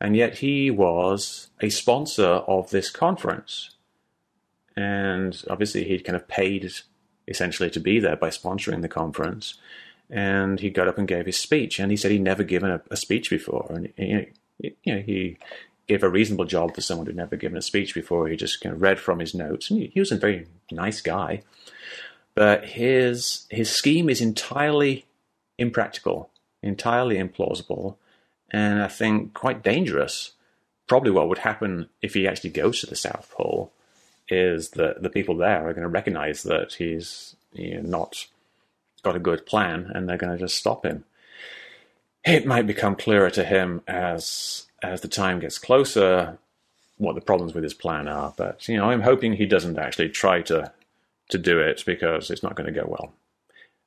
[SPEAKER 1] and yet he was a sponsor of this conference. And obviously, he'd kind of paid essentially to be there by sponsoring the conference. And he got up and gave his speech, and he said he'd never given a, a speech before, and you know, you know, he gave a reasonable job for someone who'd never given a speech before. He just kind of read from his notes, and he, he was a very nice guy. But his his scheme is entirely impractical entirely implausible, and I think quite dangerous. Probably what would happen if he actually goes to the South Pole is that the people there are going to recognize that he's you know, not got a good plan, and they're going to just stop him. It might become clearer to him as as the time gets closer what the problems with his plan are. But you know, I'm hoping he doesn't actually try to to do it because it's not going to go well.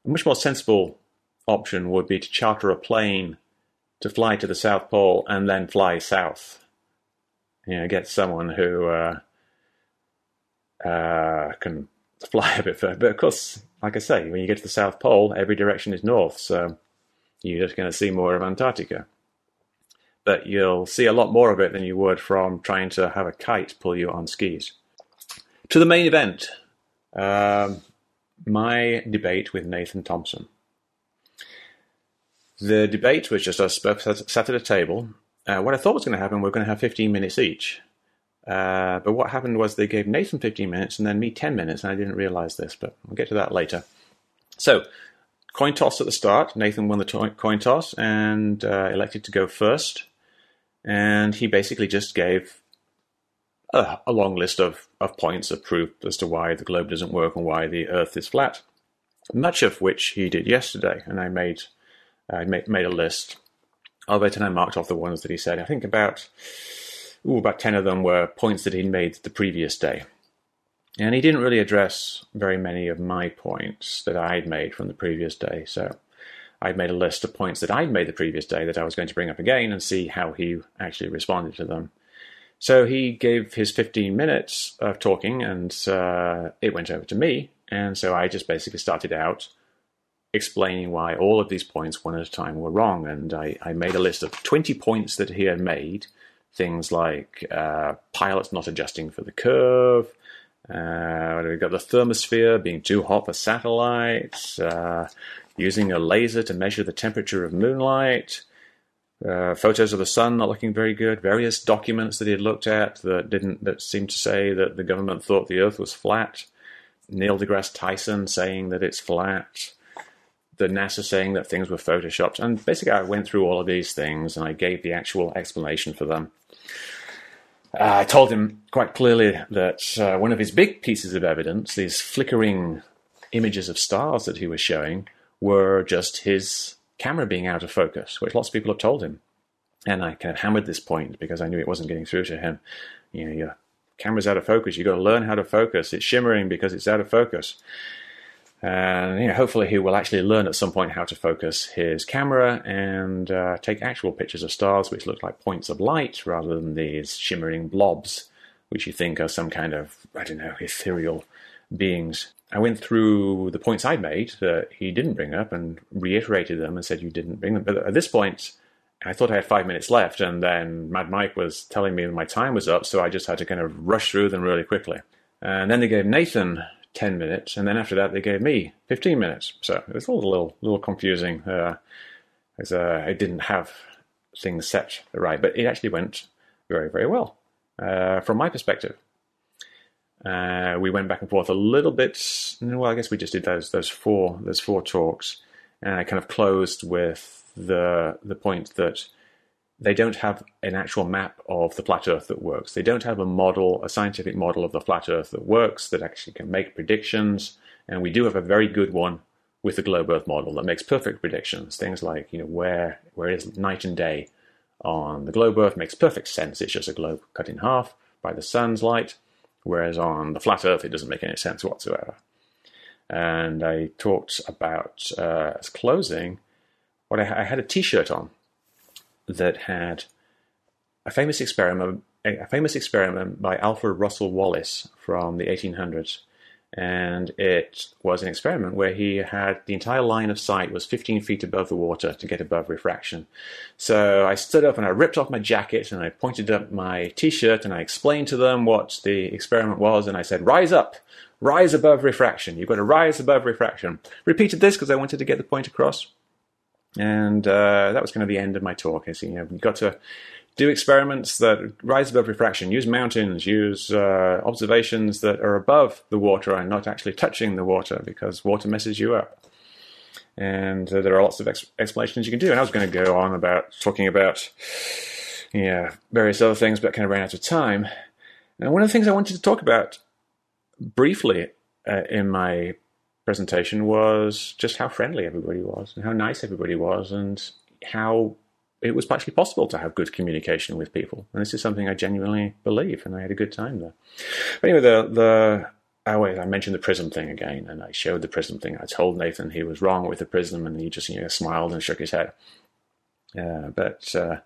[SPEAKER 1] A much more sensible option would be to charter a plane to fly to the South Pole and then fly south. You know, get someone who uh, uh, can fly a bit further. But of course, like I say, when you get to the South Pole, every direction is north, so you're just going to see more of Antarctica. But you'll see a lot more of it than you would from trying to have a kite pull you on skis. To the main event, um, my debate with Nathan Thompson. The debate was just us both sat at a table. Uh, what I thought was going to happen, we are going to have 15 minutes each. Uh, but what happened was they gave Nathan 15 minutes and then me 10 minutes, and I didn't realize this, but we'll get to that later. So, coin toss at the start. Nathan won the to- coin toss and uh, elected to go first. And he basically just gave a, a long list of, of points of proof as to why the globe doesn't work and why the Earth is flat. Much of which he did yesterday, and I made I made, made a list of it and I marked off the ones that he said. I think about ooh, about 10 of them were points that he'd made the previous day. And he didn't really address very many of my points that I'd made from the previous day. So I'd made a list of points that I'd made the previous day that I was going to bring up again and see how he actually responded to them. So he gave his 15 minutes of talking and uh, it went over to me. And so I just basically started out explaining why all of these points, one at a time, were wrong. And I, I made a list of 20 points that he had made. Things like uh, pilots not adjusting for the curve, uh, we've got the thermosphere being too hot for satellites, uh, using a laser to measure the temperature of moonlight, uh, photos of the sun not looking very good, various documents that he had looked at that didn't that seemed to say that the government thought the Earth was flat, Neil deGrasse Tyson saying that it's flat, the NASA saying that things were photoshopped. And basically, I went through all of these things and I gave the actual explanation for them. Uh, I told him quite clearly that uh, one of his big pieces of evidence, these flickering images of stars that he was showing, were just his camera being out of focus, which lots of people have told him. And I kind of hammered this point because I knew it wasn't getting through to him. You know, your camera's out of focus. You've got to learn how to focus. It's shimmering because it's out of focus. And you know, hopefully, he will actually learn at some point how to focus his camera and uh, take actual pictures of stars which look like points of light rather than these shimmering blobs, which you think are some kind of, I don't know, ethereal beings. I went through the points I'd made that he didn't bring up and reiterated them and said you didn't bring them. But at this point, I thought I had five minutes left, and then Mad Mike was telling me my time was up, so I just had to kind of rush through them really quickly. And then they gave Nathan 10 minutes, and then after that they gave me 15 minutes. So it was a little, little confusing, uh, as uh, I didn't have things set right, but it actually went very, very well uh, from my perspective. Uh, we went back and forth a little bit. Well, I guess we just did those those four those four talks, and I kind of closed with the the point that they don't have an actual map of the flat Earth that works. They don't have a model, a scientific model of the flat Earth that works that actually can make predictions. And we do have a very good one with the globe Earth model that makes perfect predictions. Things like you know where where is night and day on the globe Earth makes perfect sense. It's just a globe cut in half by the sun's light, whereas on the flat Earth it doesn't make any sense whatsoever. And I talked about uh, as closing what I, I had a T-shirt on that had a famous experiment, a famous experiment by Alfred Russel Wallace from the 1800s, and it was an experiment where he had the entire line of sight was 15 feet above the water to get above refraction. So I stood up and I ripped off my jacket and I pointed up my t-shirt and I explained to them what the experiment was and I said, rise up, rise above refraction. You've got to rise above refraction. Repeated this because I wanted to get the point across. And uh, that was kind of the end of my talk. I see, you know, you've got to do experiments that rise above refraction, use mountains, use uh, observations that are above the water and not actually touching the water because water messes you up. And uh, there are lots of ex- explanations you can do. And I was going to go on about talking about yeah, various other things, but kind of ran out of time. And one of the things I wanted to talk about briefly uh, in my presentation was just how friendly everybody was and how nice everybody was and how it was actually possible to have good communication with people. And this is something I genuinely believe, and I had a good time there. But anyway, the the wait I mentioned the prism thing again, and I showed the prism thing. I told Nathan he was wrong with the prism, and he just you know smiled and shook his head. But uh,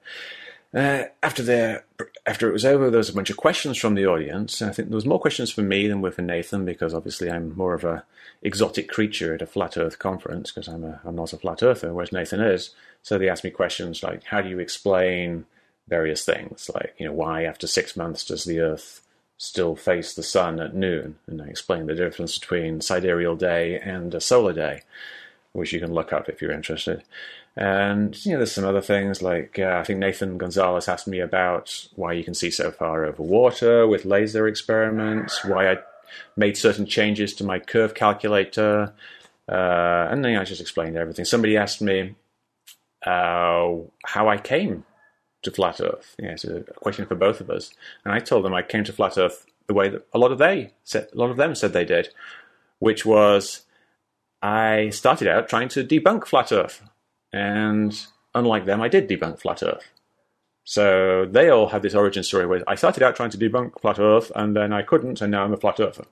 [SPEAKER 1] uh, after the after it was over, there was a bunch of questions from the audience. I think there was more questions for me than were for Nathan because obviously I'm more of a exotic creature at a flat Earth conference because I'm a I'm not a flat earther, whereas Nathan is. So they asked me questions like, how do you explain various things, like you know why after six months does the Earth still face the sun at noon? And I explained the difference between sidereal day and a solar day, which you can look up if you're interested. And you know, there's some other things like uh, I think Nathan Gonzalez asked me about why you can see so far over water with laser experiments, why I made certain changes to my curve calculator, uh, and then I just explained everything. Somebody asked me uh, how I came to flat Earth. Yeah, it's a question for both of us, and I told them I came to flat Earth the way that a lot of they said, a lot of them said they did, which was I started out trying to debunk flat Earth. And unlike them, I did debunk flat Earth. So they all have this origin story where I started out trying to debunk flat Earth, and then I couldn't, and now I'm a flat Earther.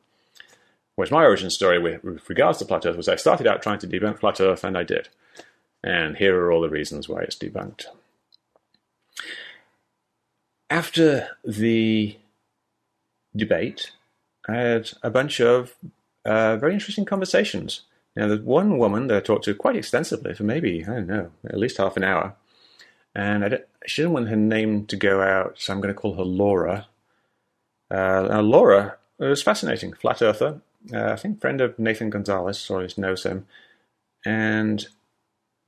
[SPEAKER 1] Whereas my origin story with, with regards to flat Earth was I started out trying to debunk flat Earth, and I did. And here are all the reasons why it's debunked. After the debate, I had a bunch of uh, very interesting conversations now, there's one woman that I talked to quite extensively for maybe, I don't know, at least half an hour. And I, she didn't want her name to go out, so I'm going to call her Laura. Uh, now, Laura was fascinating, flat earther. Uh, I think friend of Nathan Gonzalez, or at least knows him. And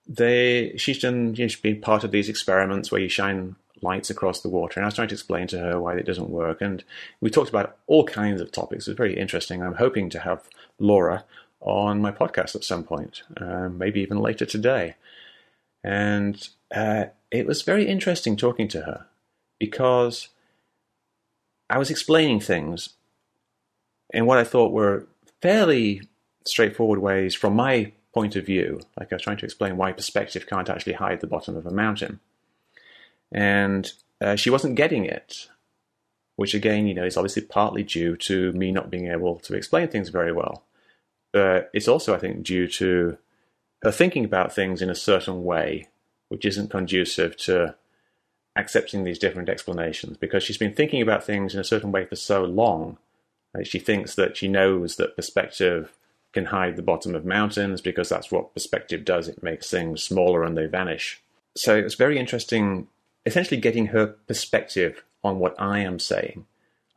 [SPEAKER 1] they, she's done, you know, she's been part of these experiments where you shine lights across the water. And I was trying to explain to her why it doesn't work. And we talked about all kinds of topics. It was very interesting. I'm hoping to have Laura on my podcast at some point, uh, maybe even later today. And uh, it was very interesting talking to her because I was explaining things in what I thought were fairly straightforward ways from my point of view. Like I was trying to explain why perspective can't actually hide the bottom of a mountain. And uh, she wasn't getting it, which again, you know, is obviously partly due to me not being able to explain things very well. But it's also, I think, due to her thinking about things in a certain way, which isn't conducive to accepting these different explanations because she's been thinking about things in a certain way for so long that she thinks that she knows that perspective can hide the bottom of mountains because that's what perspective does. It makes things smaller and they vanish. So it's very interesting, essentially getting her perspective on what I am saying.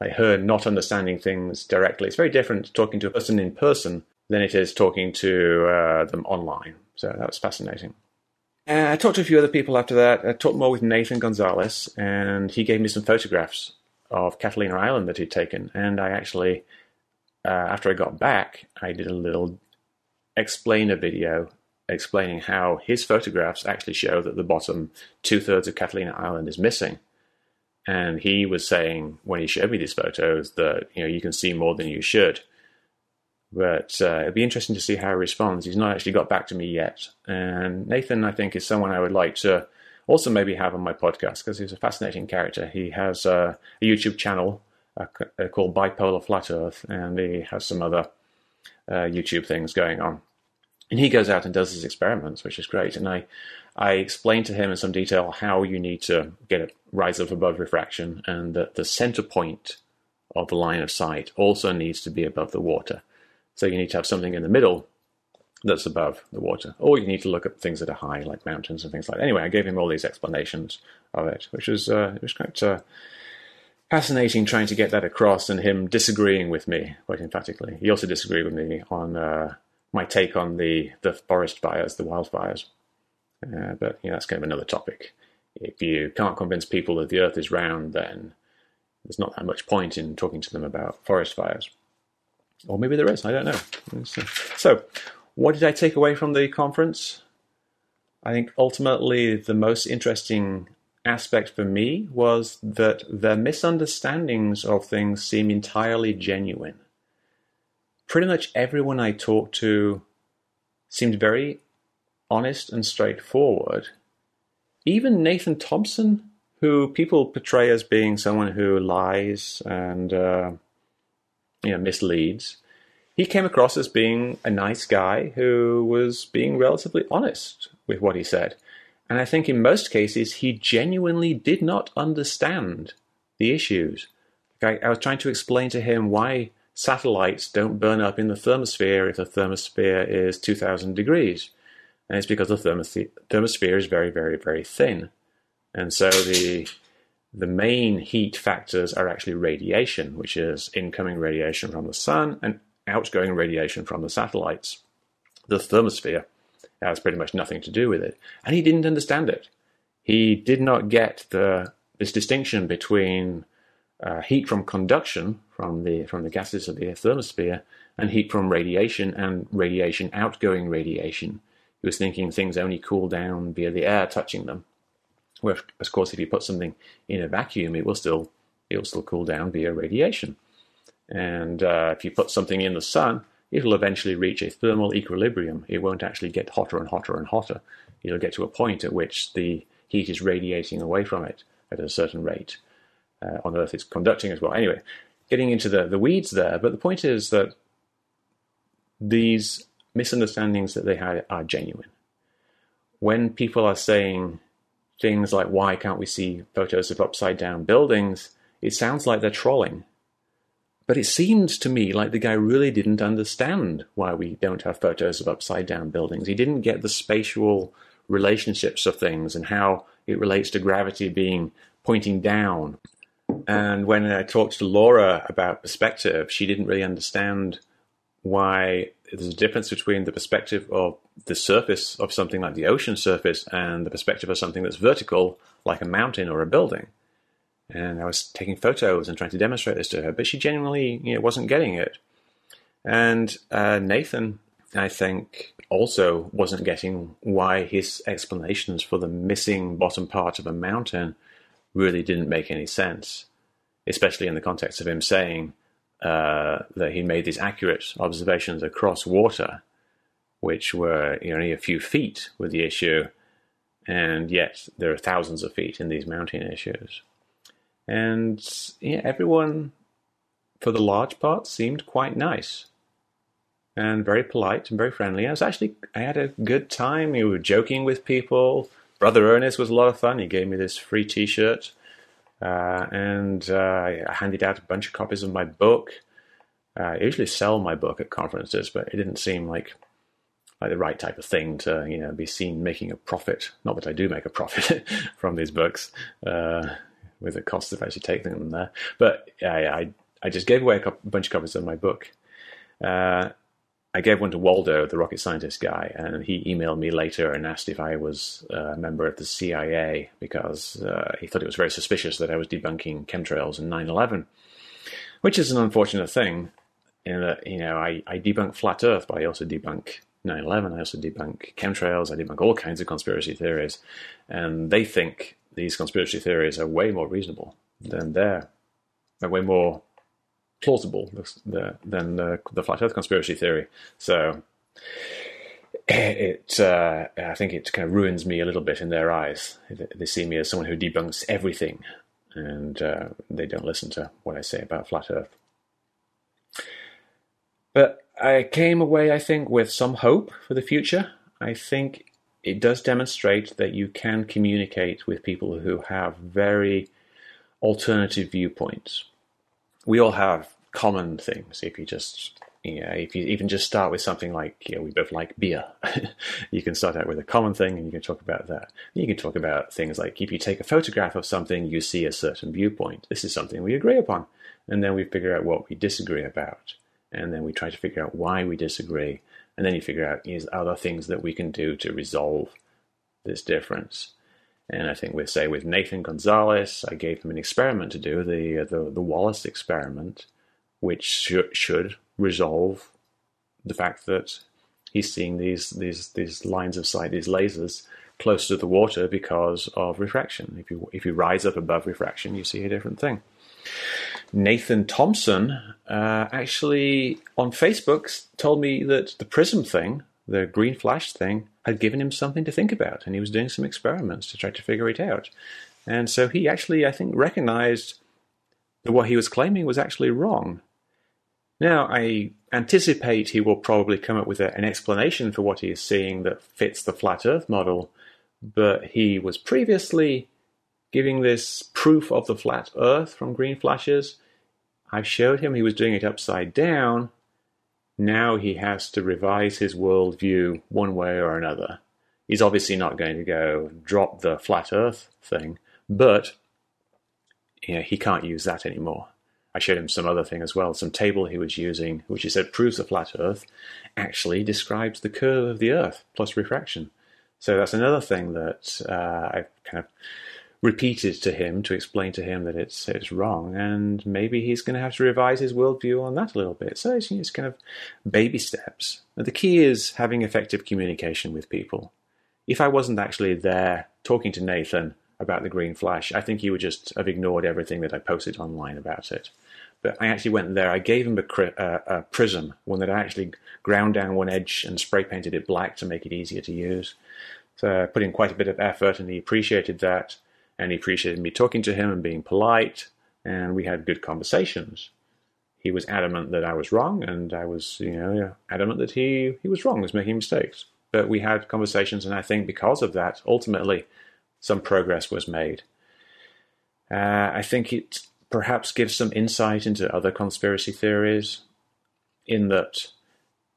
[SPEAKER 1] Like her not understanding things directly. It's very different talking to a person in person than it is talking to uh, them online. So that was fascinating. And I talked to a few other people after that. I talked more with Nathan Gonzalez, and he gave me some photographs of Catalina Island that he'd taken. And I actually, uh, after I got back, I did a little explainer video explaining how his photographs actually show that the bottom two thirds of Catalina Island is missing. And he was saying when he showed me these photos that you know you can see more than you should. But uh, it'd be interesting to see how he responds. He's not actually got back to me yet. And Nathan, I think, is someone I would like to also maybe have on my podcast because he's a fascinating character. He has uh, a YouTube channel uh, uh, called Bipolar Flat Earth, and he has some other uh, YouTube things going on. And he goes out and does his experiments, which is great. And I, I explained to him in some detail how you need to get it rise up above refraction, and that the center point of the line of sight also needs to be above the water. So you need to have something in the middle that's above the water. Or you need to look at things that are high, like mountains and things like that. Anyway, I gave him all these explanations of it, which was, uh, it was quite uh, fascinating trying to get that across and him disagreeing with me quite emphatically. He also disagreed with me on uh, my take on the, the forest fires, the wildfires. Uh, but you know, that's kind of another topic. If you can't convince people that the earth is round, then there's not that much point in talking to them about forest fires. Or maybe there is, I don't know. So, what did I take away from the conference? I think ultimately the most interesting aspect for me was that the misunderstandings of things seem entirely genuine. Pretty much everyone I talked to seemed very honest and straightforward. Even Nathan Thompson, who people portray as being someone who lies and uh, you know, misleads. He came across as being a nice guy who was being relatively honest with what he said. And I think in most cases, he genuinely did not understand the issues. I, I was trying to explain to him why satellites don't burn up in the thermosphere if the thermosphere is 2000 degrees. And it's because the thermosphere is very, very, very thin. And so the the main heat factors are actually radiation, which is incoming radiation from the sun and outgoing radiation from the satellites. The thermosphere has pretty much nothing to do with it. And he didn't understand it. He did not get the this distinction between uh, heat from conduction from the from the gases of the thermosphere and heat from radiation and radiation outgoing radiation. He was thinking things only cool down via the air touching them. Where, of course, if you put something in a vacuum, it will still it will still cool down via radiation. And uh, if you put something in the sun, it'll eventually reach a thermal equilibrium. It won't actually get hotter and hotter and hotter. It'll get to a point at which the heat is radiating away from it at a certain rate. Uh, on Earth, it's conducting as well. Anyway, getting into the, the weeds there, but the point is that these misunderstandings that they had are genuine. When people are saying things like why can't we see photos of upside down buildings, it sounds like they're trolling. But it seems to me like the guy really didn't understand why we don't have photos of upside down buildings. He didn't get the spatial relationships of things and how it relates to gravity being pointing down. And when I talked to Laura about perspective, she didn't really understand why there's a difference between the perspective of the surface of something like the ocean surface and the perspective of something that's vertical, like a mountain or a building. And I was taking photos and trying to demonstrate this to her, but she genuinely you know, wasn't getting it. And uh, Nathan, I think, also wasn't getting why his explanations for the missing bottom part of a mountain really didn't make any sense, especially in the context of him saying uh, that he made these accurate observations across water, which were you know, only a few feet with the issue, and yet there are thousands of feet in these mountain issues. And yeah, everyone, for the large part, seemed quite nice and very polite and very friendly. I was actually, I had a good time. We were joking with people. Brother Ernest was a lot of fun. He gave me this free T-shirt uh, and uh, I handed out a bunch of copies of my book. Uh, I usually sell my book at conferences, but it didn't seem like like the right type of thing to you know be seen making a profit. Not that I do make a profit from these books, uh, with the cost of actually taking them there. But I I, I just gave away a bunch of copies of my book. Uh, I gave one to Waldo, the rocket scientist guy, and he emailed me later and asked if I was a member of the CIA because uh, he thought it was very suspicious that I was debunking chemtrails and 9 11, which is an unfortunate thing in that, you know, I, I debunk flat Earth, but I also debunk 9 11, I also debunk chemtrails, I debunk all kinds of conspiracy theories, and they think these conspiracy theories are way more reasonable than their, are way more plausible than the, the flat Earth conspiracy theory. So it, uh, I think it kind of ruins me a little bit in their eyes. They see me as someone who debunks everything, and uh, they don't listen to what I say about flat Earth. But I came away, I think, with some hope for the future. I think it does demonstrate that you can communicate with people who have very alternative viewpoints. We all have common things. If you just, you know, if you even just start with something like, you know, we both like beer, you can start out with a common thing and you can talk about that. You can talk about things like if you take a photograph of something, you see a certain viewpoint. This is something we agree upon. And then we figure out what we disagree about. And then we try to figure out why we disagree. And then you figure out is are there things that we can do to resolve this difference. And I think with say with Nathan Gonzalez, I gave him an experiment to do the uh, the, the Wallace experiment, which should, should resolve the fact that he's seeing these these these lines of sight, these lasers, close to the water because of refraction. If you if you rise up above refraction, you see a different thing. Nathan Thompson uh, actually on Facebook told me that the prism thing, the green flash thing, had given him something to think about, and he was doing some experiments to try to figure it out. And so he actually, I think, recognized that what he was claiming was actually wrong. Now, I anticipate he will probably come up with a, an explanation for what he is seeing that fits the flat Earth model, but he was previously giving this proof of the flat Earth from green flashes. I showed him he was doing it upside down. Now he has to revise his worldview one way or another. He's obviously not going to go drop the flat Earth thing, but you know, he can't use that anymore. I showed him some other thing as well, some table he was using, which he said proves the flat Earth, actually describes the curve of the Earth plus refraction. So that's another thing that uh, I've kind of repeated to him to explain to him that it's it's wrong, and maybe he's going to have to revise his worldview on that a little bit. So it's, it's kind of baby steps. But the key is having effective communication with people. If I wasn't actually there talking to Nathan about the green flash, I think he would just have ignored everything that I posted online about it. But I actually went there. I gave him a, a, a, prism, one that I actually ground down one edge and spray painted it black to make it easier to use. So I put in quite a bit of effort, and he appreciated that. And he appreciated me talking to him and being polite, and we had good conversations. He was adamant that I was wrong, and I was, you know, adamant that he, he was wrong, was making mistakes. But we had conversations, and I think because of that, ultimately, some progress was made. Uh, I think it perhaps gives some insight into other conspiracy theories, in that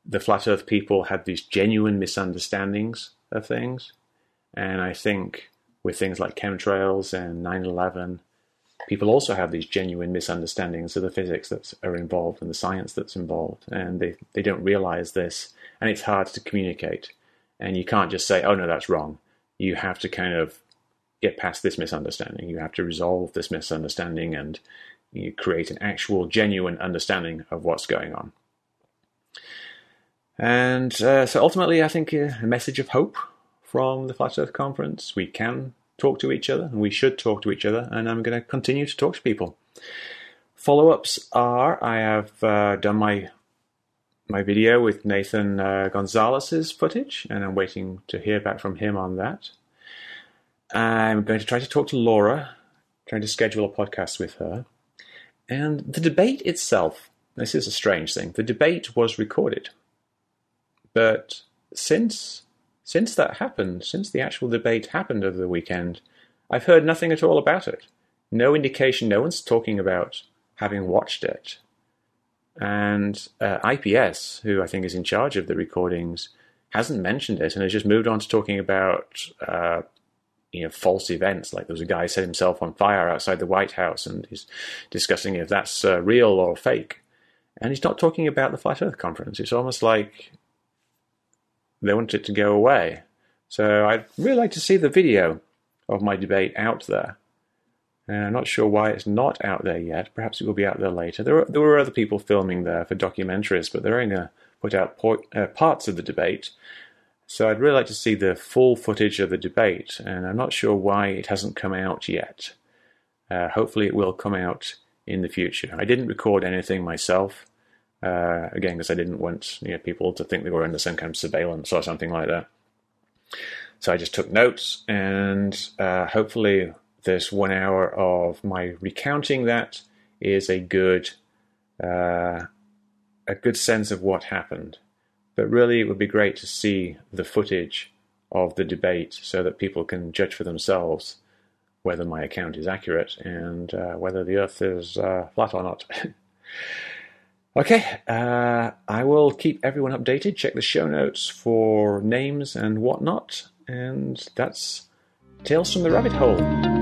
[SPEAKER 1] the flat Earth people had these genuine misunderstandings of things. And I think with things like chemtrails and 9 11, people also have these genuine misunderstandings of the physics that are involved and the science that's involved. And they, they don't realize this. And it's hard to communicate. And you can't just say, oh, no, that's wrong. You have to kind of get past this misunderstanding. You have to resolve this misunderstanding and you create an actual, genuine understanding of what's going on. And uh, so ultimately, I think uh, a message of hope from the Flat Earth Conference. We can talk to each other, and we should talk to each other, and I'm going to continue to talk to people. Follow ups are I have uh, done my my video with Nathan uh, Gonzalez's footage, and I'm waiting to hear back from him on that. I'm going to try to talk to Laura, trying to schedule a podcast with her. And the debate itself, this is a strange thing, the debate was recorded. But since since that happened, since the actual debate happened over the weekend, I've heard nothing at all about it. No indication, no one's talking about having watched it. And uh, IPS, who I think is in charge of the recordings, hasn't mentioned it and has just moved on to talking about uh, you know false events. Like there was a guy set himself on fire outside the White House, and he's discussing if that's uh, real or fake. And he's not talking about the Flat Earth Conference. It's almost like they want it to go away. So I'd really like to see the video of my debate out there. And I'm not sure why it's not out there yet. Perhaps it will be out there later. There were, there were other people filming there for documentaries, but they're only going to put out uh, parts of the debate. So I'd really like to see the full footage of the debate, and I'm not sure why it hasn't come out yet. Uh, hopefully, it will come out in the future. I didn't record anything myself, uh, again, because I didn't want you know, people to think they were under some kind of surveillance or something like that. So I just took notes, and uh, hopefully, this one hour of my recounting that is a good uh, a good sense of what happened. But really, it would be great to see the footage of the debate so that people can judge for themselves whether my account is accurate and uh, whether the Earth is uh, flat or not. okay, uh, I will keep everyone updated. Check the show notes for names and whatnot. And that's Tales from the Rabbit Hole.